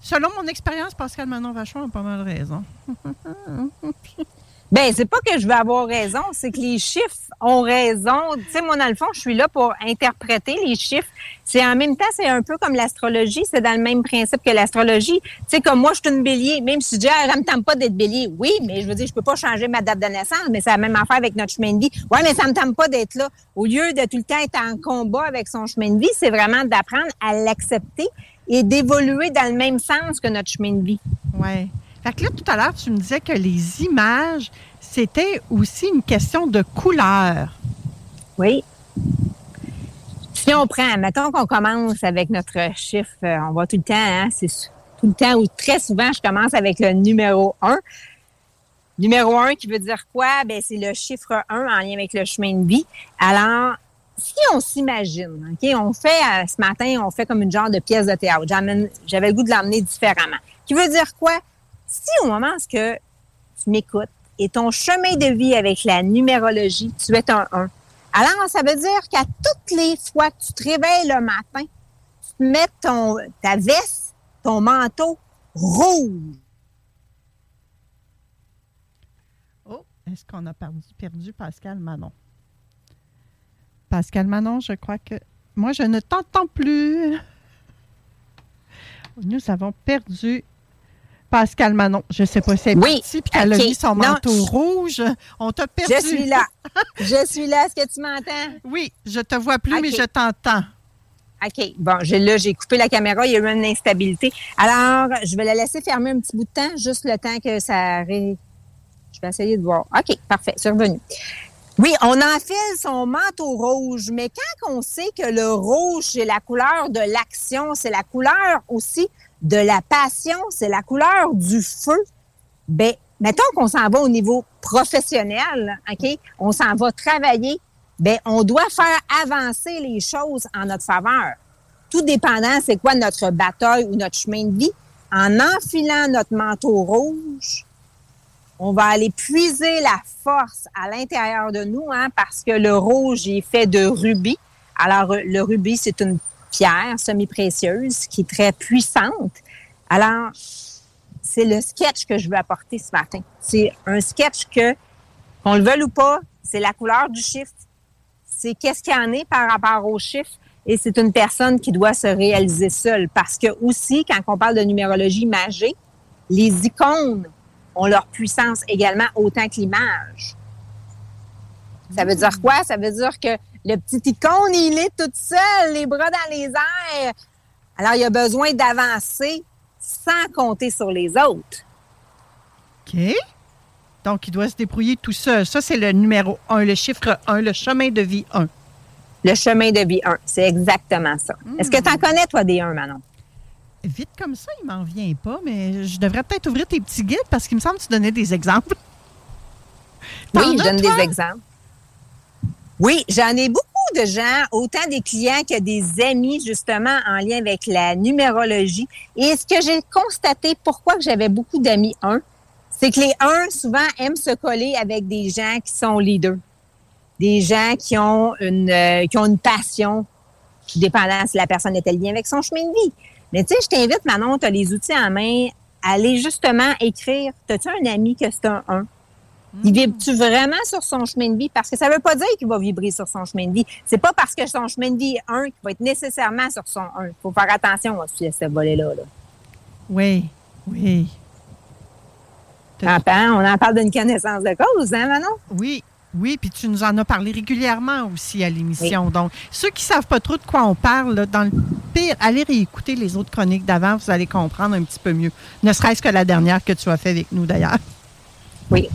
Selon mon expérience, Pascal Manon Vachon a pas mal raison. [LAUGHS] Ben, c'est pas que je veux avoir raison, c'est que les chiffres ont raison. Tu sais, moi, dans le fond, je suis là pour interpréter les chiffres. C'est en même temps, c'est un peu comme l'astrologie. C'est dans le même principe que l'astrologie. Tu sais, comme moi, je suis une bélier. Même si je dis, ah, ça me tente pas d'être bélier. Oui, mais je veux dire, je peux pas changer ma date de naissance, mais c'est la même affaire avec notre chemin de vie. Ouais, mais ça me tente pas d'être là. Au lieu de tout le temps être en combat avec son chemin de vie, c'est vraiment d'apprendre à l'accepter et d'évoluer dans le même sens que notre chemin de vie. Ouais. Fait que là, tout à l'heure, tu me disais que les images, c'était aussi une question de couleur. Oui. Si on prend, mettons qu'on commence avec notre chiffre, euh, on voit tout le temps, hein, c'est tout le temps ou très souvent, je commence avec le numéro 1. Numéro 1 qui veut dire quoi? Ben, c'est le chiffre 1 en lien avec le chemin de vie. Alors, si on s'imagine, OK, on fait, euh, ce matin, on fait comme une genre de pièce de théâtre. J'avais le goût de l'emmener différemment. Qui veut dire quoi? Si au moment où tu m'écoutes et ton chemin de vie avec la numérologie, tu es un 1, alors ça veut dire qu'à toutes les fois que tu te réveilles le matin, tu mets ton, ta veste, ton manteau rouge. Oh, est-ce qu'on a perdu Pascal Manon? Pascal Manon, je crois que moi, je ne t'entends plus. Nous avons perdu Pascal Manon. Je ne sais pas si elle est oui, puis qu'elle a mis son manteau rouge. On t'a perdu. Je suis là. [LAUGHS] je suis là. Est-ce que tu m'entends? Oui, je te vois plus, mais je t'entends. OK. Bon, là, j'ai coupé la caméra. Il y a eu une instabilité. Alors, je vais la laisser fermer un petit bout de temps, juste le temps que ça... Je vais essayer de voir. OK, parfait. C'est revenu. Oui, on enfile son manteau rouge, mais quand on sait que le rouge, c'est la couleur de l'action, c'est la couleur aussi de la passion, c'est la couleur du feu, ben, mettons qu'on s'en va au niveau professionnel, OK? On s'en va travailler, ben, on doit faire avancer les choses en notre faveur. Tout dépendant, c'est quoi notre bataille ou notre chemin de vie. En enfilant notre manteau rouge, on va aller puiser la force à l'intérieur de nous, hein, parce que le rouge est fait de rubis. Alors, le rubis, c'est une pierre semi-précieuse qui est très puissante. Alors, c'est le sketch que je veux apporter ce matin. C'est un sketch que, qu'on le veuille ou pas, c'est la couleur du chiffre. C'est qu'est-ce qu'il y en est par rapport au chiffre. Et c'est une personne qui doit se réaliser seule. Parce que aussi, quand on parle de numérologie magique, les icônes ont leur puissance également autant que l'image. Ça veut dire quoi? Ça veut dire que le petit icône, il est tout seul, les bras dans les airs. Alors, il a besoin d'avancer sans compter sur les autres. OK. Donc, il doit se débrouiller tout seul. Ça, c'est le numéro 1, le chiffre 1, le chemin de vie 1. Le chemin de vie 1, c'est exactement ça. Est-ce que tu en hmm. connais, toi, des 1, Manon? Vite comme ça, il m'en vient pas, mais je devrais peut-être ouvrir tes petits guides parce qu'il me semble que tu donnais des exemples. [LAUGHS] Oui, je donne des exemples. Oui, j'en ai beaucoup de gens, autant des clients que des amis, justement, en lien avec la numérologie. Et ce que j'ai constaté, pourquoi j'avais beaucoup d'amis 1, c'est que les 1, souvent, aiment se coller avec des gens qui sont leaders. Des gens qui ont une, euh, qui ont une passion, dépendant si la personne était liée avec son chemin de vie. Mais tu sais, je t'invite, Manon, tu as les outils en main, à aller justement écrire. As-tu un ami que c'est un 1? Il vibre-tu vraiment sur son chemin de vie? Parce que ça ne veut pas dire qu'il va vibrer sur son chemin de vie. C'est pas parce que son chemin de vie est un qu'il va être nécessairement sur son 1. Il faut faire attention à ce volet-là. Oui, oui. On en parle d'une connaissance de cause, hein, Manon? Oui, oui, puis tu nous en as parlé régulièrement aussi à l'émission. Donc, ceux qui ne savent pas trop de quoi on parle, dans le pire, allez réécouter les autres chroniques d'avant, vous allez comprendre un petit peu mieux. Ne serait-ce que la dernière que tu as fait avec nous, d'ailleurs. Oui.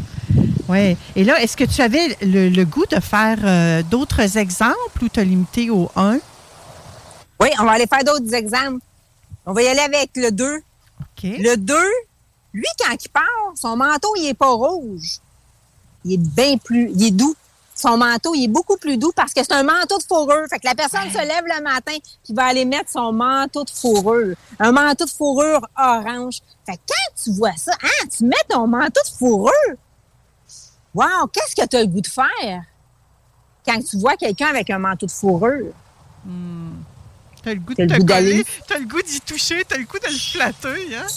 Oui. Et là, est-ce que tu avais le, goût de faire euh, d'autres exemples ou te limiter au 1? Oui, on va aller faire d'autres exemples. On va y aller avec le 2. OK. Le 2, lui, quand il part, son manteau, il n'est pas rouge. Il est bien plus, il est doux. Son manteau, il est beaucoup plus doux parce que c'est un manteau de fourrure. Fait que la personne se lève le matin qui va aller mettre son manteau de fourrure. Un manteau de fourrure orange. Fait que quand tu vois ça, hein, tu mets ton manteau de fourrure. Wow, qu'est-ce que tu as le goût de faire quand tu vois quelqu'un avec un manteau de fourrure? Hmm. Tu as le goût de te coller, tu as le goût d'y toucher, tu as le goût de le flatter, hein?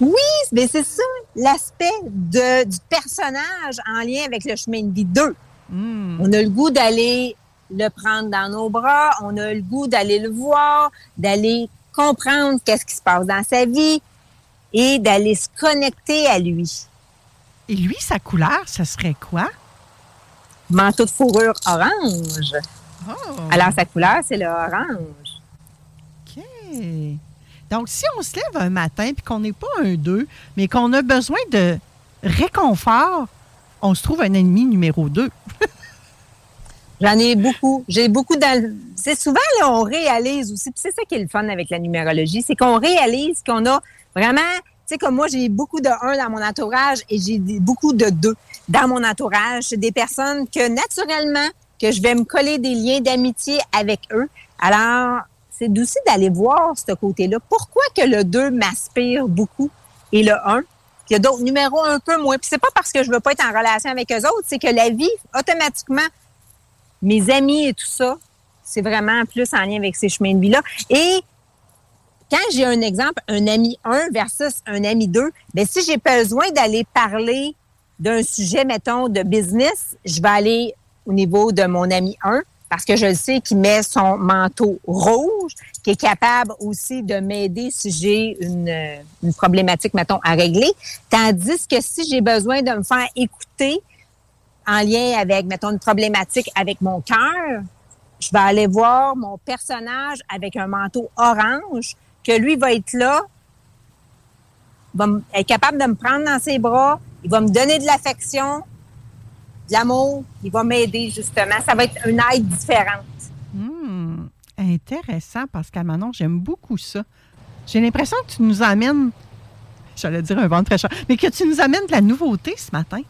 Oui, mais c'est ça, l'aspect du personnage en lien avec le chemin de vie 2. Hmm. On a le goût d'aller le prendre dans nos bras, on a le goût d'aller le voir, d'aller comprendre qu'est-ce qui se passe dans sa vie et d'aller se connecter à lui. Et lui, sa couleur, ce serait quoi? Manteau de fourrure orange. Oh. Alors, sa couleur, c'est le orange. OK. Donc, si on se lève un matin puis qu'on n'est pas un 2, mais qu'on a besoin de réconfort, on se trouve un ennemi numéro 2. [LAUGHS] J'en ai beaucoup. J'ai beaucoup dans. C'est souvent, là, on réalise aussi. c'est ça qui est le fun avec la numérologie, c'est qu'on réalise qu'on a vraiment. Tu sais, comme moi, j'ai beaucoup de 1 dans mon entourage et j'ai beaucoup de 2 dans mon entourage. C'est des personnes que, naturellement, que je vais me coller des liens d'amitié avec eux. Alors, c'est aussi d'aller voir ce côté-là. Pourquoi que le 2 m'aspire beaucoup et le 1? Il y a d'autres numéros un peu moins. Puis c'est pas parce que je veux pas être en relation avec eux autres, c'est que la vie, automatiquement, mes amis et tout ça, c'est vraiment plus en lien avec ces chemins de vie-là. Et quand j'ai un exemple, un ami 1 versus un ami 2, bien, si j'ai besoin d'aller parler d'un sujet, mettons, de business, je vais aller au niveau de mon ami 1 parce que je le sais qu'il met son manteau rouge, qui est capable aussi de m'aider si j'ai une, une, problématique, mettons, à régler. Tandis que si j'ai besoin de me faire écouter, en lien avec, mettons, une problématique avec mon cœur, je vais aller voir mon personnage avec un manteau orange, que lui va être là, va être capable de me prendre dans ses bras, il va me donner de l'affection, de l'amour, il va m'aider justement. Ça va être une aide différente. Hmm, intéressant, Pascal Manon, j'aime beaucoup ça. J'ai l'impression que tu nous amènes, j'allais dire un ventre très cher, mais que tu nous amènes de la nouveauté ce matin.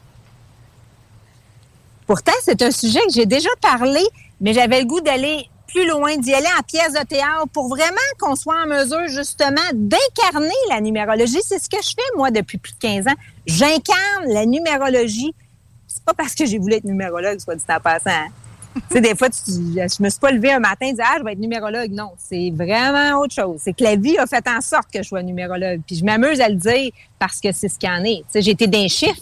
Pourtant, c'est un sujet que j'ai déjà parlé, mais j'avais le goût d'aller plus loin, d'y aller en pièce de théâtre pour vraiment qu'on soit en mesure justement d'incarner la numérologie. C'est ce que je fais, moi, depuis plus de 15 ans. J'incarne la numérologie. C'est pas parce que j'ai voulu être numérologue, soit dit en passant. Hein. tu sais, des fois, je me suis pas levée un matin et dit Ah, je vais être numérologue. Non, c'est vraiment autre chose. C'est que la vie a fait en sorte que je sois numérologue. Puis je m'amuse à le dire parce que c'est ce qu'il en est. Tu sais, j'étais d'un chiffre,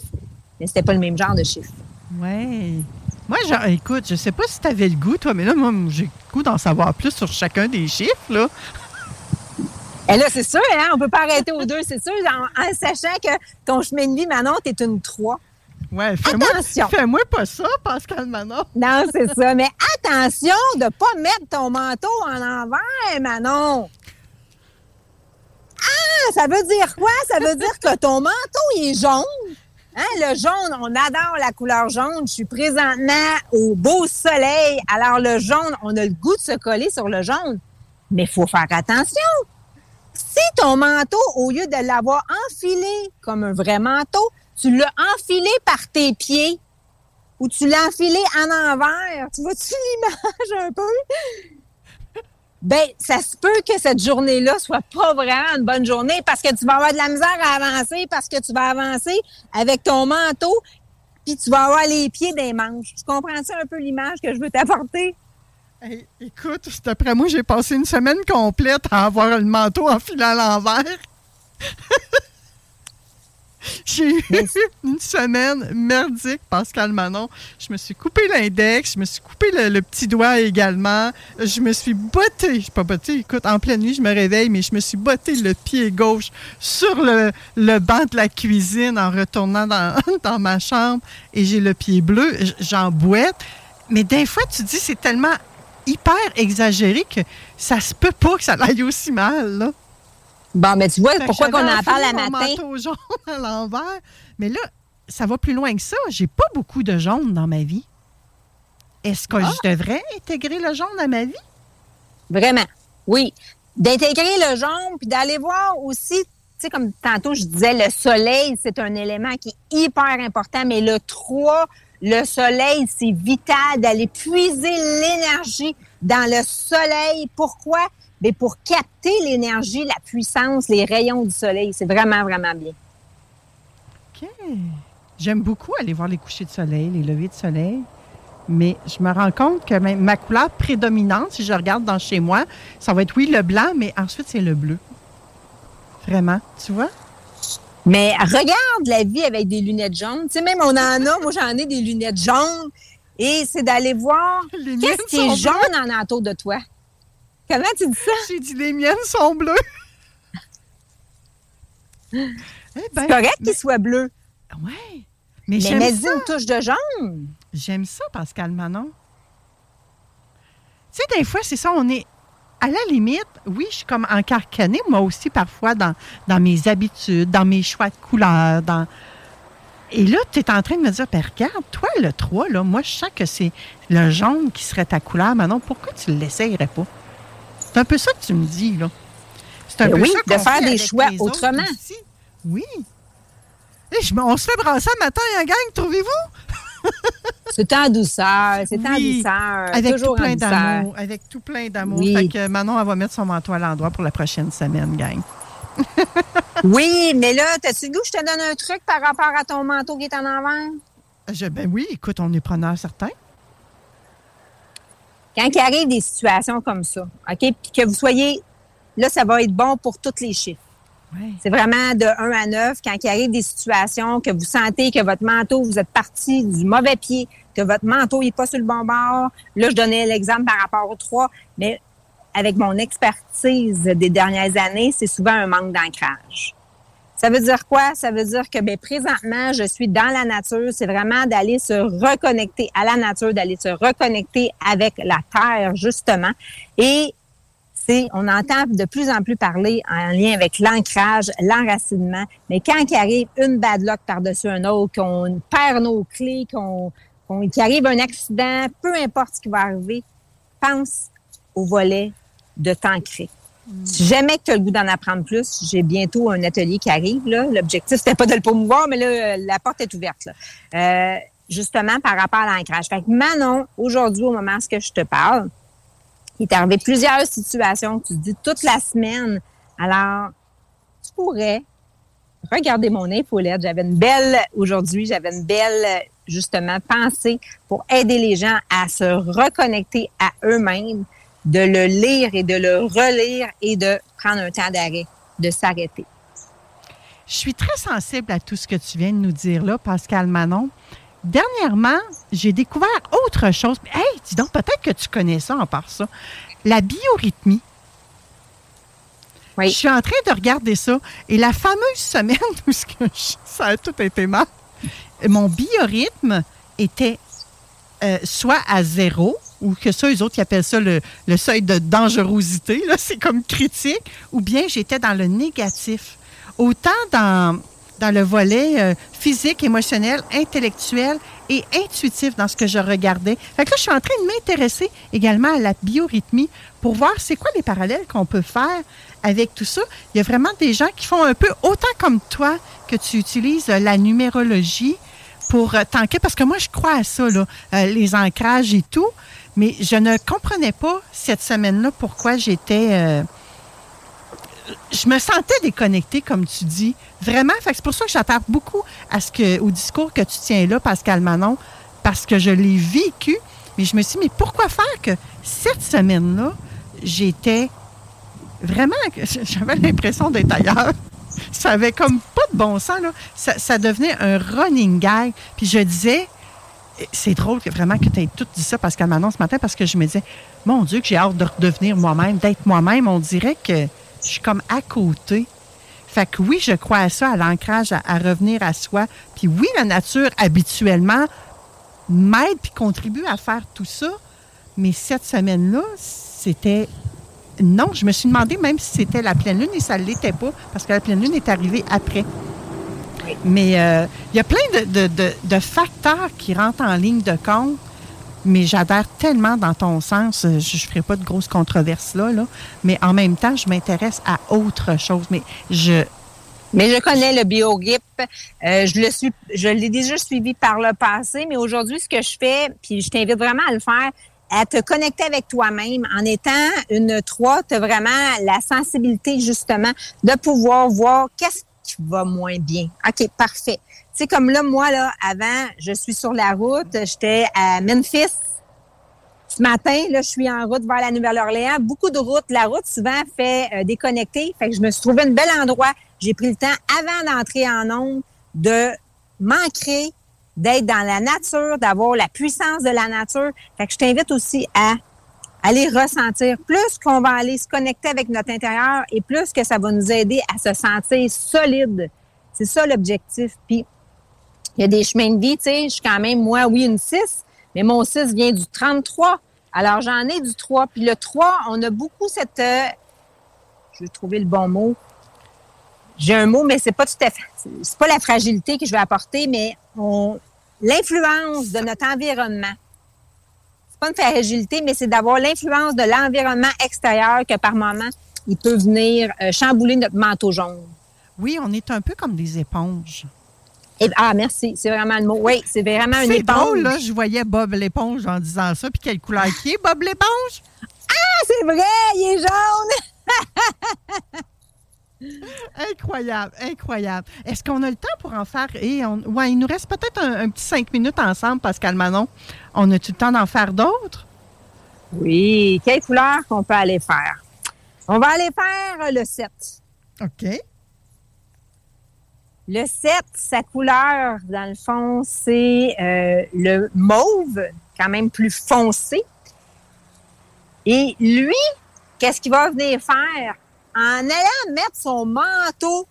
mais c'était pas le même genre de chiffre. Oui. Moi, genre, écoute, je sais pas si tu avais le goût, toi, mais là, moi, j'ai le goût d'en savoir plus sur chacun des chiffres, là. Et eh là, c'est sûr, hein, on peut pas arrêter aux deux, c'est sûr, en, sachant que ton chemin de vie, Manon, t'es une 3. Ouais, fais-moi, fais-moi pas ça, Pascal Manon. Non, c'est ça. Mais attention de pas mettre ton manteau en envers, Manon. Ah, ça veut dire quoi? Ça veut dire que ton manteau, il est jaune. Hein, le jaune, on adore la couleur jaune. Je suis présentement au beau soleil. Alors, le jaune, on a le goût de se coller sur le jaune. Mais il faut faire attention. Si ton manteau, au lieu de l'avoir enfilé comme un vrai manteau, tu l'as enfilé par tes pieds ou tu l'as enfilé en envers, tu vois-tu [LAUGHS] l'image un peu? ben ça se peut que cette journée-là soit pas vraiment une bonne journée parce que tu vas avoir de la misère à avancer parce que tu vas avancer avec ton manteau puis tu vas avoir les pieds des manches. Tu comprends ça un peu l'image que je veux t'apporter? écoute, d'après moi, j'ai passé une semaine complète à avoir le manteau enfilé à l'envers. J'ai eu [LAUGHS] une semaine merdique, Pascal Manon. Je me suis coupé l'index, je me suis coupé le, petit doigt également. Je me suis botté, je pas botté, écoute, en pleine nuit, je me réveille, mais je me suis botté le pied gauche sur le, banc de la cuisine en retournant dans, [LAUGHS] dans ma chambre et j'ai le pied bleu, j'en boite. Mais des fois, tu dis, c'est tellement hyper exagéré que ça se peut pas que ça aille aussi mal, là. Bon, mais tu vois, pourquoi qu'on en parle à matin? manteau [LAUGHS] jaune à l'envers. Mais là, ça va plus loin que ça. J'ai pas beaucoup de jaune dans ma vie. Est-ce que ah! je devrais intégrer le jaune à ma vie? Vraiment, oui. D'intégrer le jaune, puis d'aller voir aussi, tu sais, comme tantôt je disais, le soleil, c'est un élément qui est hyper important, mais le 3, le soleil, c'est vital d'aller puiser l'énergie dans le soleil. Pourquoi? Mais pour capter l'énergie, la puissance, les rayons du soleil. C'est vraiment, vraiment bien. OK. J'aime beaucoup aller voir les couchers de soleil, les levées de soleil. Mais je me rends compte que ma couleur prédominante, si je regarde dans chez moi, ça va être, oui, le blanc, mais ensuite, c'est le bleu. Vraiment, tu vois? Mais regarde la vie avec des lunettes jaunes. Tu sais, même on en a, moi j'en ai des lunettes jaunes. Et c'est d'aller voir qu'est-ce qui est jaune en entour de toi. Comment tu dis ça? J'ai dit les miennes sont bleues. [LAUGHS] eh ben, c'est correct qu'ils soient bleus. Oui. Mais, mais j'aime ça. une touche de jaune. J'aime ça, Pascal Manon. Tu sais, des fois, c'est ça, on est à la limite, oui, je suis comme encarcanée, moi aussi, parfois, dans, dans mes habitudes, dans mes choix de couleurs. Dans... Et là, tu es en train de me dire, ben, regarde, toi, le 3, là, moi, je sens que c'est le jaune qui serait ta couleur. Manon, pourquoi tu ne l'essayerais pas? C'est un peu ça que tu me dis, là. C'est un ben peu oui, ça de faire des choix autrement. Oui. on se fait brasser un matin, un hein, gang, trouvez-vous? [LAUGHS] c'est en douceur, c'est en douceur. Avec toujours tout plein d'amour. Avec tout plein d'amour. Fait que Manon, elle va mettre son manteau à l'endroit pour la prochaine semaine, gang. [LAUGHS] oui, mais là, t'as-tu le goût je te donne un truc par rapport à ton manteau qui est en avant? Je, ben oui, écoute, on est preneur certain. Quand il arrive des situations comme ça, OK, puis que vous soyez, là, ça va être bon pour tous les chiffres. C'est vraiment de 1 à 9, quand il arrive des situations que vous sentez que votre manteau, vous êtes parti du mauvais pied, que votre manteau n'est pas sur le bon bord. Là, je donnais l'exemple par rapport au 3, mais avec mon expertise des dernières années, c'est souvent un manque d'ancrage. Ça veut dire quoi? Ça veut dire que ben, présentement, je suis dans la nature. C'est vraiment d'aller se reconnecter à la nature, d'aller se reconnecter avec la terre, justement. Et on entend de plus en plus parler en lien avec l'ancrage, l'enracinement, mais quand il arrive une bad luck par-dessus un autre, qu'on perd nos clés, qu'on, qu'il arrive un accident, peu importe ce qui va arriver, pense au volet de t'ancrer. Si jamais tu as le goût d'en apprendre plus, j'ai bientôt un atelier qui arrive. L'objectif, c'était pas de le promouvoir, mais là, la porte est ouverte. Euh, justement, par rapport à l'ancrage. Fait que Manon, aujourd'hui, au moment où je te parle, il est arrivé plusieurs situations, tu te dis toute la semaine. Alors, tu pourrais regarder mon infolette. J'avais une belle, aujourd'hui, j'avais une belle, justement, pensée pour aider les gens à se reconnecter à eux-mêmes, de le lire et de le relire et de prendre un temps d'arrêt, de s'arrêter. Je suis très sensible à tout ce que tu viens de nous dire là, Pascal Manon. Dernièrement, j'ai découvert autre chose. Hey, dis donc, peut-être que tu connais ça en part ça. La biorhythmie. Oui. Je suis en train de regarder ça. Et la fameuse semaine [LAUGHS] où ça a tout été mal, mon biorhythme était euh, soit à zéro, ou que ça, eux autres, ils appellent ça le, seuil de dangerosité, [LAUGHS] c'est comme critique, ou bien j'étais dans le négatif. Autant dans, dans le volet euh, physique, émotionnel, intellectuel et intuitif dans ce que je regardais. Fait que là, je suis en train de m'intéresser également à la biorhythmie pour voir c'est quoi les parallèles qu'on peut faire avec tout ça. Il y a vraiment des gens qui font un peu autant comme toi que tu utilises euh, la numérologie pour euh, tanker, parce que moi, je crois à ça, là, les ancrages et tout, mais je ne comprenais pas cette semaine-là pourquoi j'étais je me sentais déconnectée, comme tu dis. Vraiment. c'est pour ça que j'attends beaucoup ce que, au discours que tu tiens là, Pascal Manon, parce que je l'ai vécu. Mais je me suis dit, mais pourquoi faire que cette semaine-là, j'étais vraiment. [LAUGHS] J'avais l'impression d'être ailleurs. Ça avait comme pas de bon sens, là. Ça, devenait un running gag. Puis je disais, c'est drôle que vraiment que tu aies tout dit ça, Pascal Manon, ce matin, parce que je me disais, mon Dieu, que j'ai hâte de redevenir moi-même, d'être moi-même. On dirait que je suis comme à côté. Fait que oui, je crois à ça, à l'ancrage, à, revenir à soi. Puis oui, la nature, habituellement, m'aide puis contribue à faire tout ça. Mais cette semaine-là, c'était... Non, je me suis demandé même si c'était la pleine lune et ça ne l'était pas, parce que la pleine lune est arrivée après. Mais euh, il y a plein de, facteurs qui rentrent en ligne de compte mais j'adhère tellement dans ton sens. Euh, je ne ferai pas de grosses controverses là, mais en même temps, je m'intéresse à autre chose. Mais je. Mais je connais le BioGrip. Euh, je l'ai déjà suivi par le passé, mais aujourd'hui, ce que je fais, puis je t'invite vraiment à le faire, à te connecter avec toi-même en étant une 3, tu as vraiment la sensibilité justement de pouvoir voir qu'est-ce va moins bien. OK, parfait sais, comme là, moi, là, avant, je suis sur la route, j'étais à Memphis. Ce matin, là, je suis en route vers la Nouvelle-Orléans. Beaucoup de routes. La route, souvent, fait euh, déconnecter. Fait que je me suis trouvé un bel endroit. J'ai pris le temps, avant d'entrer en onde, de m'ancrer, d'être dans la nature, d'avoir la puissance de la nature. Fait que je t'invite aussi à aller ressentir. Plus qu'on va aller se connecter avec notre intérieur et plus que ça va nous aider à se sentir solide. C'est ça l'objectif. Puis il y a des chemins de vie, tu sais, je suis quand même, moi, oui, une 6, mais mon 6 vient du 33. Alors, j'en ai du 3. Puis le 3, on a beaucoup cette... Euh, je vais trouver le bon mot. J'ai un mot, mais c'est pas tout à fait... C'est pas la fragilité que je vais apporter, mais l'influence de notre environnement. Pas une fragilité, mais c'est d'avoir l'influence de l'environnement extérieur que par moment, il peut venir euh, chambouler notre manteau jaune. Oui, on est un peu comme des éponges. Et, ah, merci. C'est vraiment le mot. Oui, c'est vraiment une éponge. C'est drôle, là. Je voyais Bob l'éponge en disant ça. Puis quelle couleur qui est, Bob l'éponge? Ah, c'est vrai! Il est jaune! [LAUGHS] incroyable, incroyable. Est-ce qu'on a le temps pour en faire? Et on, ouais, il nous reste peut-être un, petit cinq minutes ensemble, Pascal Manon. On a-tu le temps d'en faire d'autres? Oui. Quelle couleur qu'on peut aller faire? On va aller faire le 7. OK. Le 7, sa couleur, dans le fond, c'est euh, le mauve, quand même plus foncé. Et lui, qu'est-ce qu'il va venir faire? En allant mettre son manteau,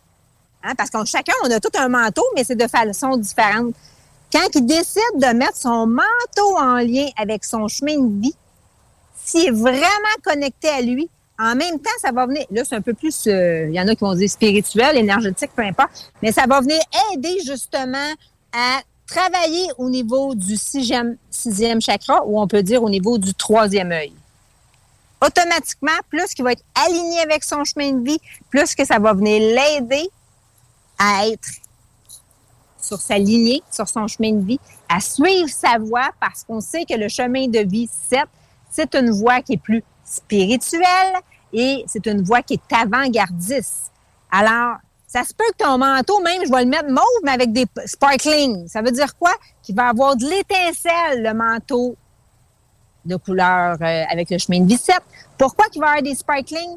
hein, parce que chacun, on a tout un manteau, mais c'est de façon différente. Quand il décide de mettre son manteau en lien avec son chemin de vie, s'il est vraiment connecté à lui, en même temps, ça va venir, là, c'est un peu plus, euh, il y en a qui vont dire spirituel, énergétique, peu importe, mais ça va venir aider justement à travailler au niveau du sixième, sixième chakra, ou on peut dire au niveau du troisième œil automatiquement, plus qu'il va être aligné avec son chemin de vie, plus que ça va venir l'aider à être sur sa lignée, sur son chemin de vie, à suivre sa voie parce qu'on sait que le chemin de vie 7, c'est une voie qui est plus spirituelle et c'est une voie qui est avant-gardiste. Alors, ça se peut que ton manteau, même, je vais le mettre mauve, mais avec des sparkling. Ça veut dire quoi? Qu'il va avoir de l'étincelle, le manteau de couleur euh, avec le chemin de vie Pourquoi il va y avoir des sparkling?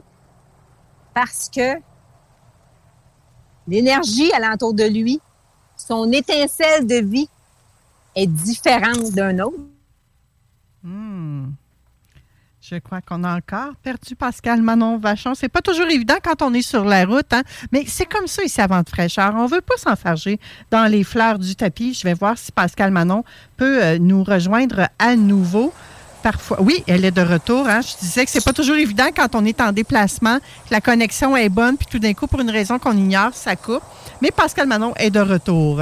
Parce que l'énergie alentour de lui, son étincelle de vie est différente d'un autre. Hmm. Je crois qu'on a encore perdu Pascal Manon Vachon. C'est pas toujours évident quand on est sur la route, hein? mais c'est comme ça ici avant de fraîcheur. On veut pas s'enfarger dans les fleurs du tapis. Je vais voir si Pascal Manon peut euh, nous rejoindre à nouveau. Parfois. Oui, elle est de retour. Hein. Je disais que c'est pas toujours évident quand on est en déplacement, que la connexion est bonne, puis tout d'un coup, pour une raison qu'on ignore, ça coupe. Mais Pascal Manon est de retour.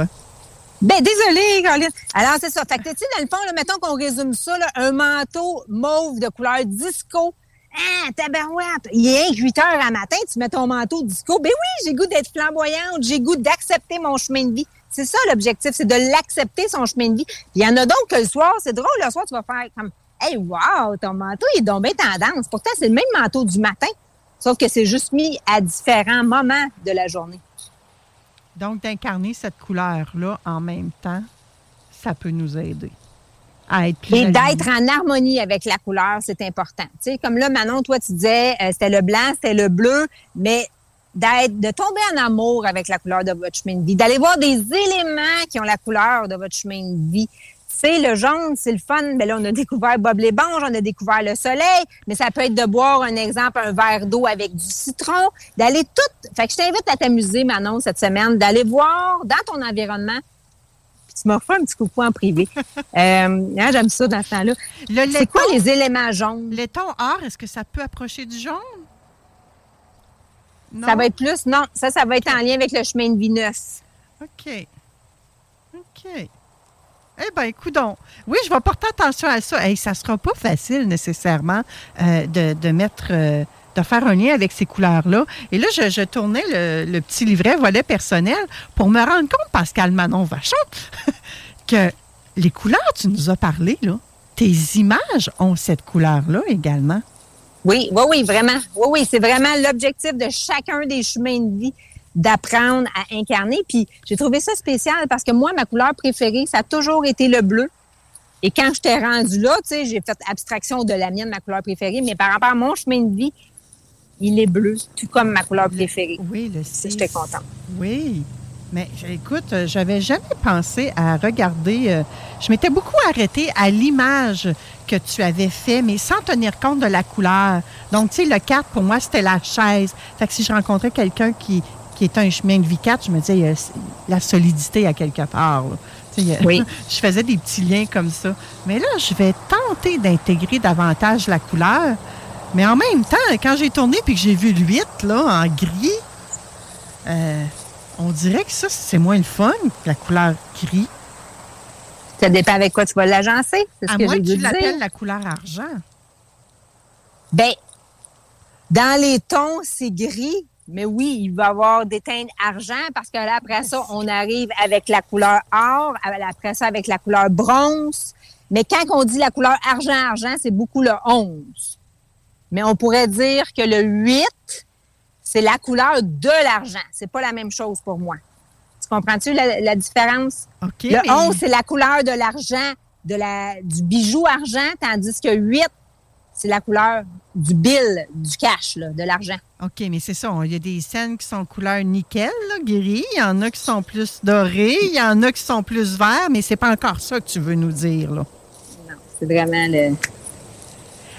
Ben, désolé, Caroline. Alors, c'est ça. Fait que, tu dans le fond, mettons qu'on résume ça, un manteau mauve de couleur disco. Ah, tabarouette! Il est 8 heures à matin, tu mets ton manteau disco. Ben oui, j'ai goût d'être flamboyante, j'ai goût d'accepter mon chemin de vie. C'est ça l'objectif, c'est de l'accepter, son chemin de vie. Il y en a donc que le soir, c'est drôle, le soir, tu vas faire comme Hey, wow, ton manteau, il est donc bien tendance. Pourtant, c'est le même manteau du matin, sauf que c'est juste mis à différents moments de la journée. Donc, d'incarner cette couleur-là en même temps, ça peut nous aider à être plus Et d'être en harmonie avec la couleur, c'est important. Tu sais, comme là, Manon, toi, tu disais, euh, c'était le blanc, c'était le bleu, mais d'être, de tomber en amour avec la couleur de votre chemin de vie, d'aller voir des éléments qui ont la couleur de votre chemin de vie, c'est le jaune, c'est le fun. Mais ben là, on a découvert Bob l'éponge, on a découvert le soleil, mais ça peut être de boire, un exemple, un verre d'eau avec du citron, d'aller tout. Fait que je t'invite à t'amuser, Manon, cette semaine, d'aller voir dans ton environnement. Puis tu m'as fait un petit coucou en privé. [LAUGHS] euh, hein, J'aime ça dans ce temps-là. C'est quoi les éléments jaunes? Le ton or, est-ce que ça peut approcher du jaune? Non. Ça va être plus, non, ça, ça va être en lien avec le chemin de Vénus. OK. OK. Eh bien, écoutons. Oui, je vais porter attention à ça. Et ça ne sera pas facile nécessairement euh, de, mettre. Euh, de faire un lien avec ces couleurs-là. Et là, je, tournais le, petit livret volet personnel pour me rendre compte, Pascal Manon Vachon, [LAUGHS] que les couleurs, tu nous as parlé, là, tes images ont cette couleur-là également. Oui, oui, oui, vraiment. Oui, oui, c'est vraiment l'objectif de chacun des chemins de vie d'apprendre à incarner. Puis j'ai trouvé ça spécial parce que moi, ma couleur préférée, ça a toujours été le bleu. Et quand je t'ai rendu là, tu sais, j'ai fait abstraction de la mienne, ma couleur préférée, mais par rapport à mon chemin de vie, il est bleu, tout comme ma couleur préférée. Oui, le Je J'étais contente. Oui. Mais écoute, j'avais jamais pensé à regarder. Euh, je m'étais beaucoup arrêtée à l'image que tu avais fait, mais sans tenir compte de la couleur. Donc, tu sais, le 4, pour moi, c'était la chaise. Fait que si je rencontrais quelqu'un qui, qui est un chemin de vie 4, je me disais, il y a la solidité à quelque part. Oui. [LAUGHS] je faisais des petits liens comme ça. Mais là, je vais tenter d'intégrer davantage la couleur. Mais en même temps, quand j'ai tourné puis que j'ai vu le 8 là, en gris, euh, on dirait que ça, c'est moins le fun que la couleur gris. Ça dépend avec quoi tu vas l'agencer. À moins que tu l'appelles la couleur argent. Ben, dans les tons, c'est gris. Mais oui, il va y avoir des teintes argent parce que là, après ça, on arrive avec la couleur or, après ça, avec la couleur bronze. Mais quand on dit la couleur argent-argent, c'est beaucoup le 11. Mais on pourrait dire que le 8, c'est la couleur de l'argent. C'est pas la même chose pour moi. Tu comprends-tu la, différence? le 11, c'est la couleur de l'argent, de la, du bijou argent, tandis que 8, c'est la couleur du bill, du cash, de l'argent. OK, mais c'est ça. Il y a des scènes qui sont couleur nickel, là, gris. Il y en a qui sont plus dorés. Il y en a qui sont plus verts, mais c'est pas encore ça que tu veux nous dire, là. Non, c'est vraiment le.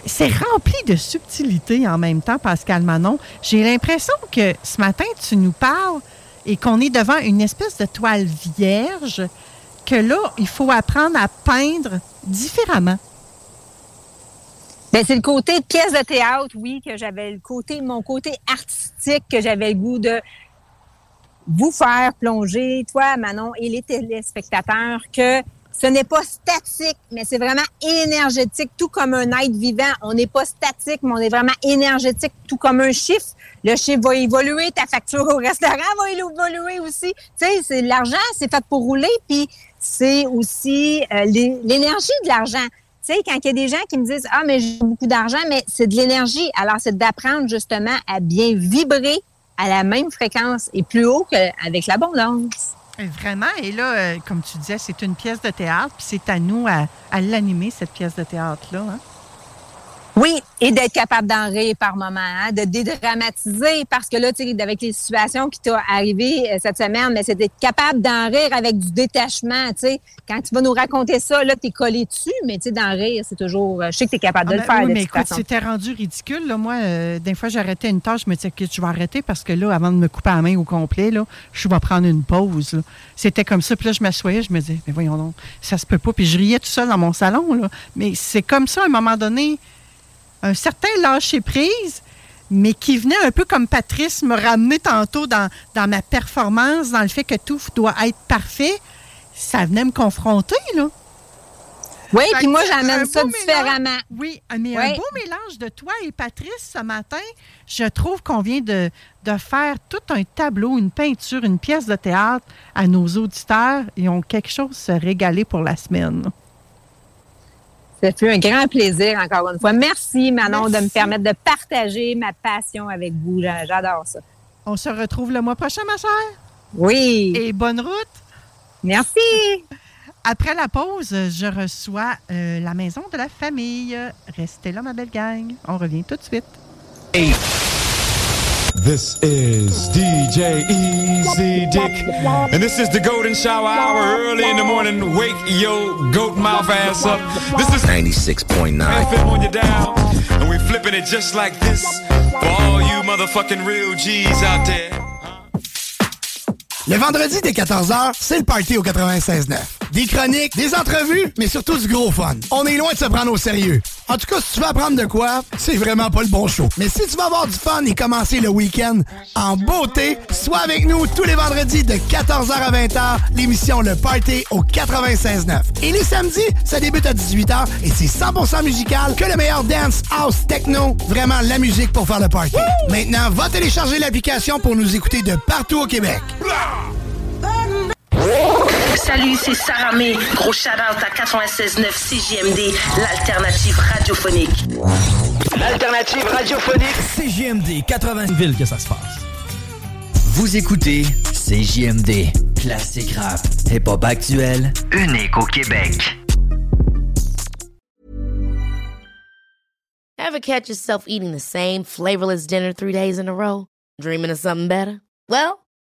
C'est rempli de subtilité en même temps, Pascal Manon. J'ai l'impression que ce matin, tu nous parles et qu'on est devant une espèce de toile vierge, que là, il faut apprendre à peindre différemment. Ben, c'est le côté pièce de théâtre, oui, que j'avais le côté, mon côté artistique, que j'avais le goût de vous faire plonger, toi, Manon, et les téléspectateurs, que ce n'est pas statique, mais c'est vraiment énergétique, tout comme un être vivant. On n'est pas statique, mais on est vraiment énergétique, tout comme un chiffre. Le chiffre va évoluer, ta facture au restaurant va évoluer aussi. Tu sais, c'est l'argent, c'est fait pour rouler, puis c'est aussi euh, l'énergie de l'argent. Tu sais, quand il y a des gens qui me disent Ah, mais j'ai beaucoup d'argent, mais c'est de l'énergie. Alors, c'est d'apprendre justement à bien vibrer à la même fréquence et plus haut qu'avec l'abondance. Vraiment. Et là, euh, comme tu disais, c'est une pièce de théâtre, puis c'est à nous à, l'animer, cette pièce de théâtre-là. Hein? Oui, et d'être capable d'en rire par moment, hein, de dédramatiser, parce que là, tu sais, avec les situations qui t'ont arrivé euh, cette semaine, mais c'est d'être capable d'en rire avec du détachement, tu sais. Quand tu vas nous raconter ça, là, t'es collé dessus, mais tu sais, d'en rire, c'est toujours... Euh, je sais que t'es capable de ah, le ben faire, Oui, mais écoute, c'était rendu ridicule, là. Moi, euh, des fois, j'arrêtais une tâche, je me disais que je vais arrêter parce que là, avant de me couper la main au complet, là, je vais prendre une pause, C'était comme ça, puis là, je m'assoyais, je me disais, mais voyons donc, ça se peut pas. Puis je riais tout seul dans mon salon, là. Mais c'est comme ça, à un moment donné un certain lâcher-prise, mais qui venait un peu comme Patrice me ramener tantôt dans, dans ma performance, dans le fait que tout doit être parfait. Ça venait me confronter, là. Oui, puis moi, j'amène ça différemment. oui, mais un beau mélange de toi et Patrice ce matin. Je trouve qu'on vient de, de, faire tout un tableau, une peinture, une pièce de théâtre à nos auditeurs. Ils ont quelque chose à se régaler pour la semaine. Ça fait un grand plaisir, encore une fois. Merci, Manon, de me permettre de partager ma passion avec vous. J'adore ça. On se retrouve le mois prochain, ma chère. Oui. Et bonne route. Merci. [LAUGHS] Après la pause, je reçois euh, la maison de la famille. Restez là, ma belle gang. On revient tout de suite. This is DJ Easy Dick, and this is the Golden Shower Hour early in the morning. Wake your goat mouth ass up. This is 96.9 FM on your dial, and we're flipping it just like this for all you motherfucking real G's out there. Le vendredi dès 14h, c'est le party au 96.9. Des chroniques, des entrevues, mais surtout du gros fun. On est loin de se prendre au sérieux. En tout cas, si tu veux apprendre de quoi, c'est vraiment pas le bon show. Mais si tu veux avoir du fun et commencer le week-end en beauté, sois avec nous tous les vendredis de 14h à 20h, l'émission Le Party au 96.9. Et les samedis, ça débute à 18h et c'est 100% musical que le meilleur dance, house, techno, vraiment la musique pour faire le party. Maintenant, va télécharger l'application pour nous écouter de partout au Québec. Salut, c'est Sarah May. Gros shout-out à 96.9 CJMD, l'alternative radiophonique. L'alternative radiophonique. CJMD, 80 villes que ça se passe. Vous écoutez CJMD, classique rap, hip-hop actuel, unique au Québec. Ever catch yourself eating the same flavorless dinner three days in a row? Dreaming of something better? Well,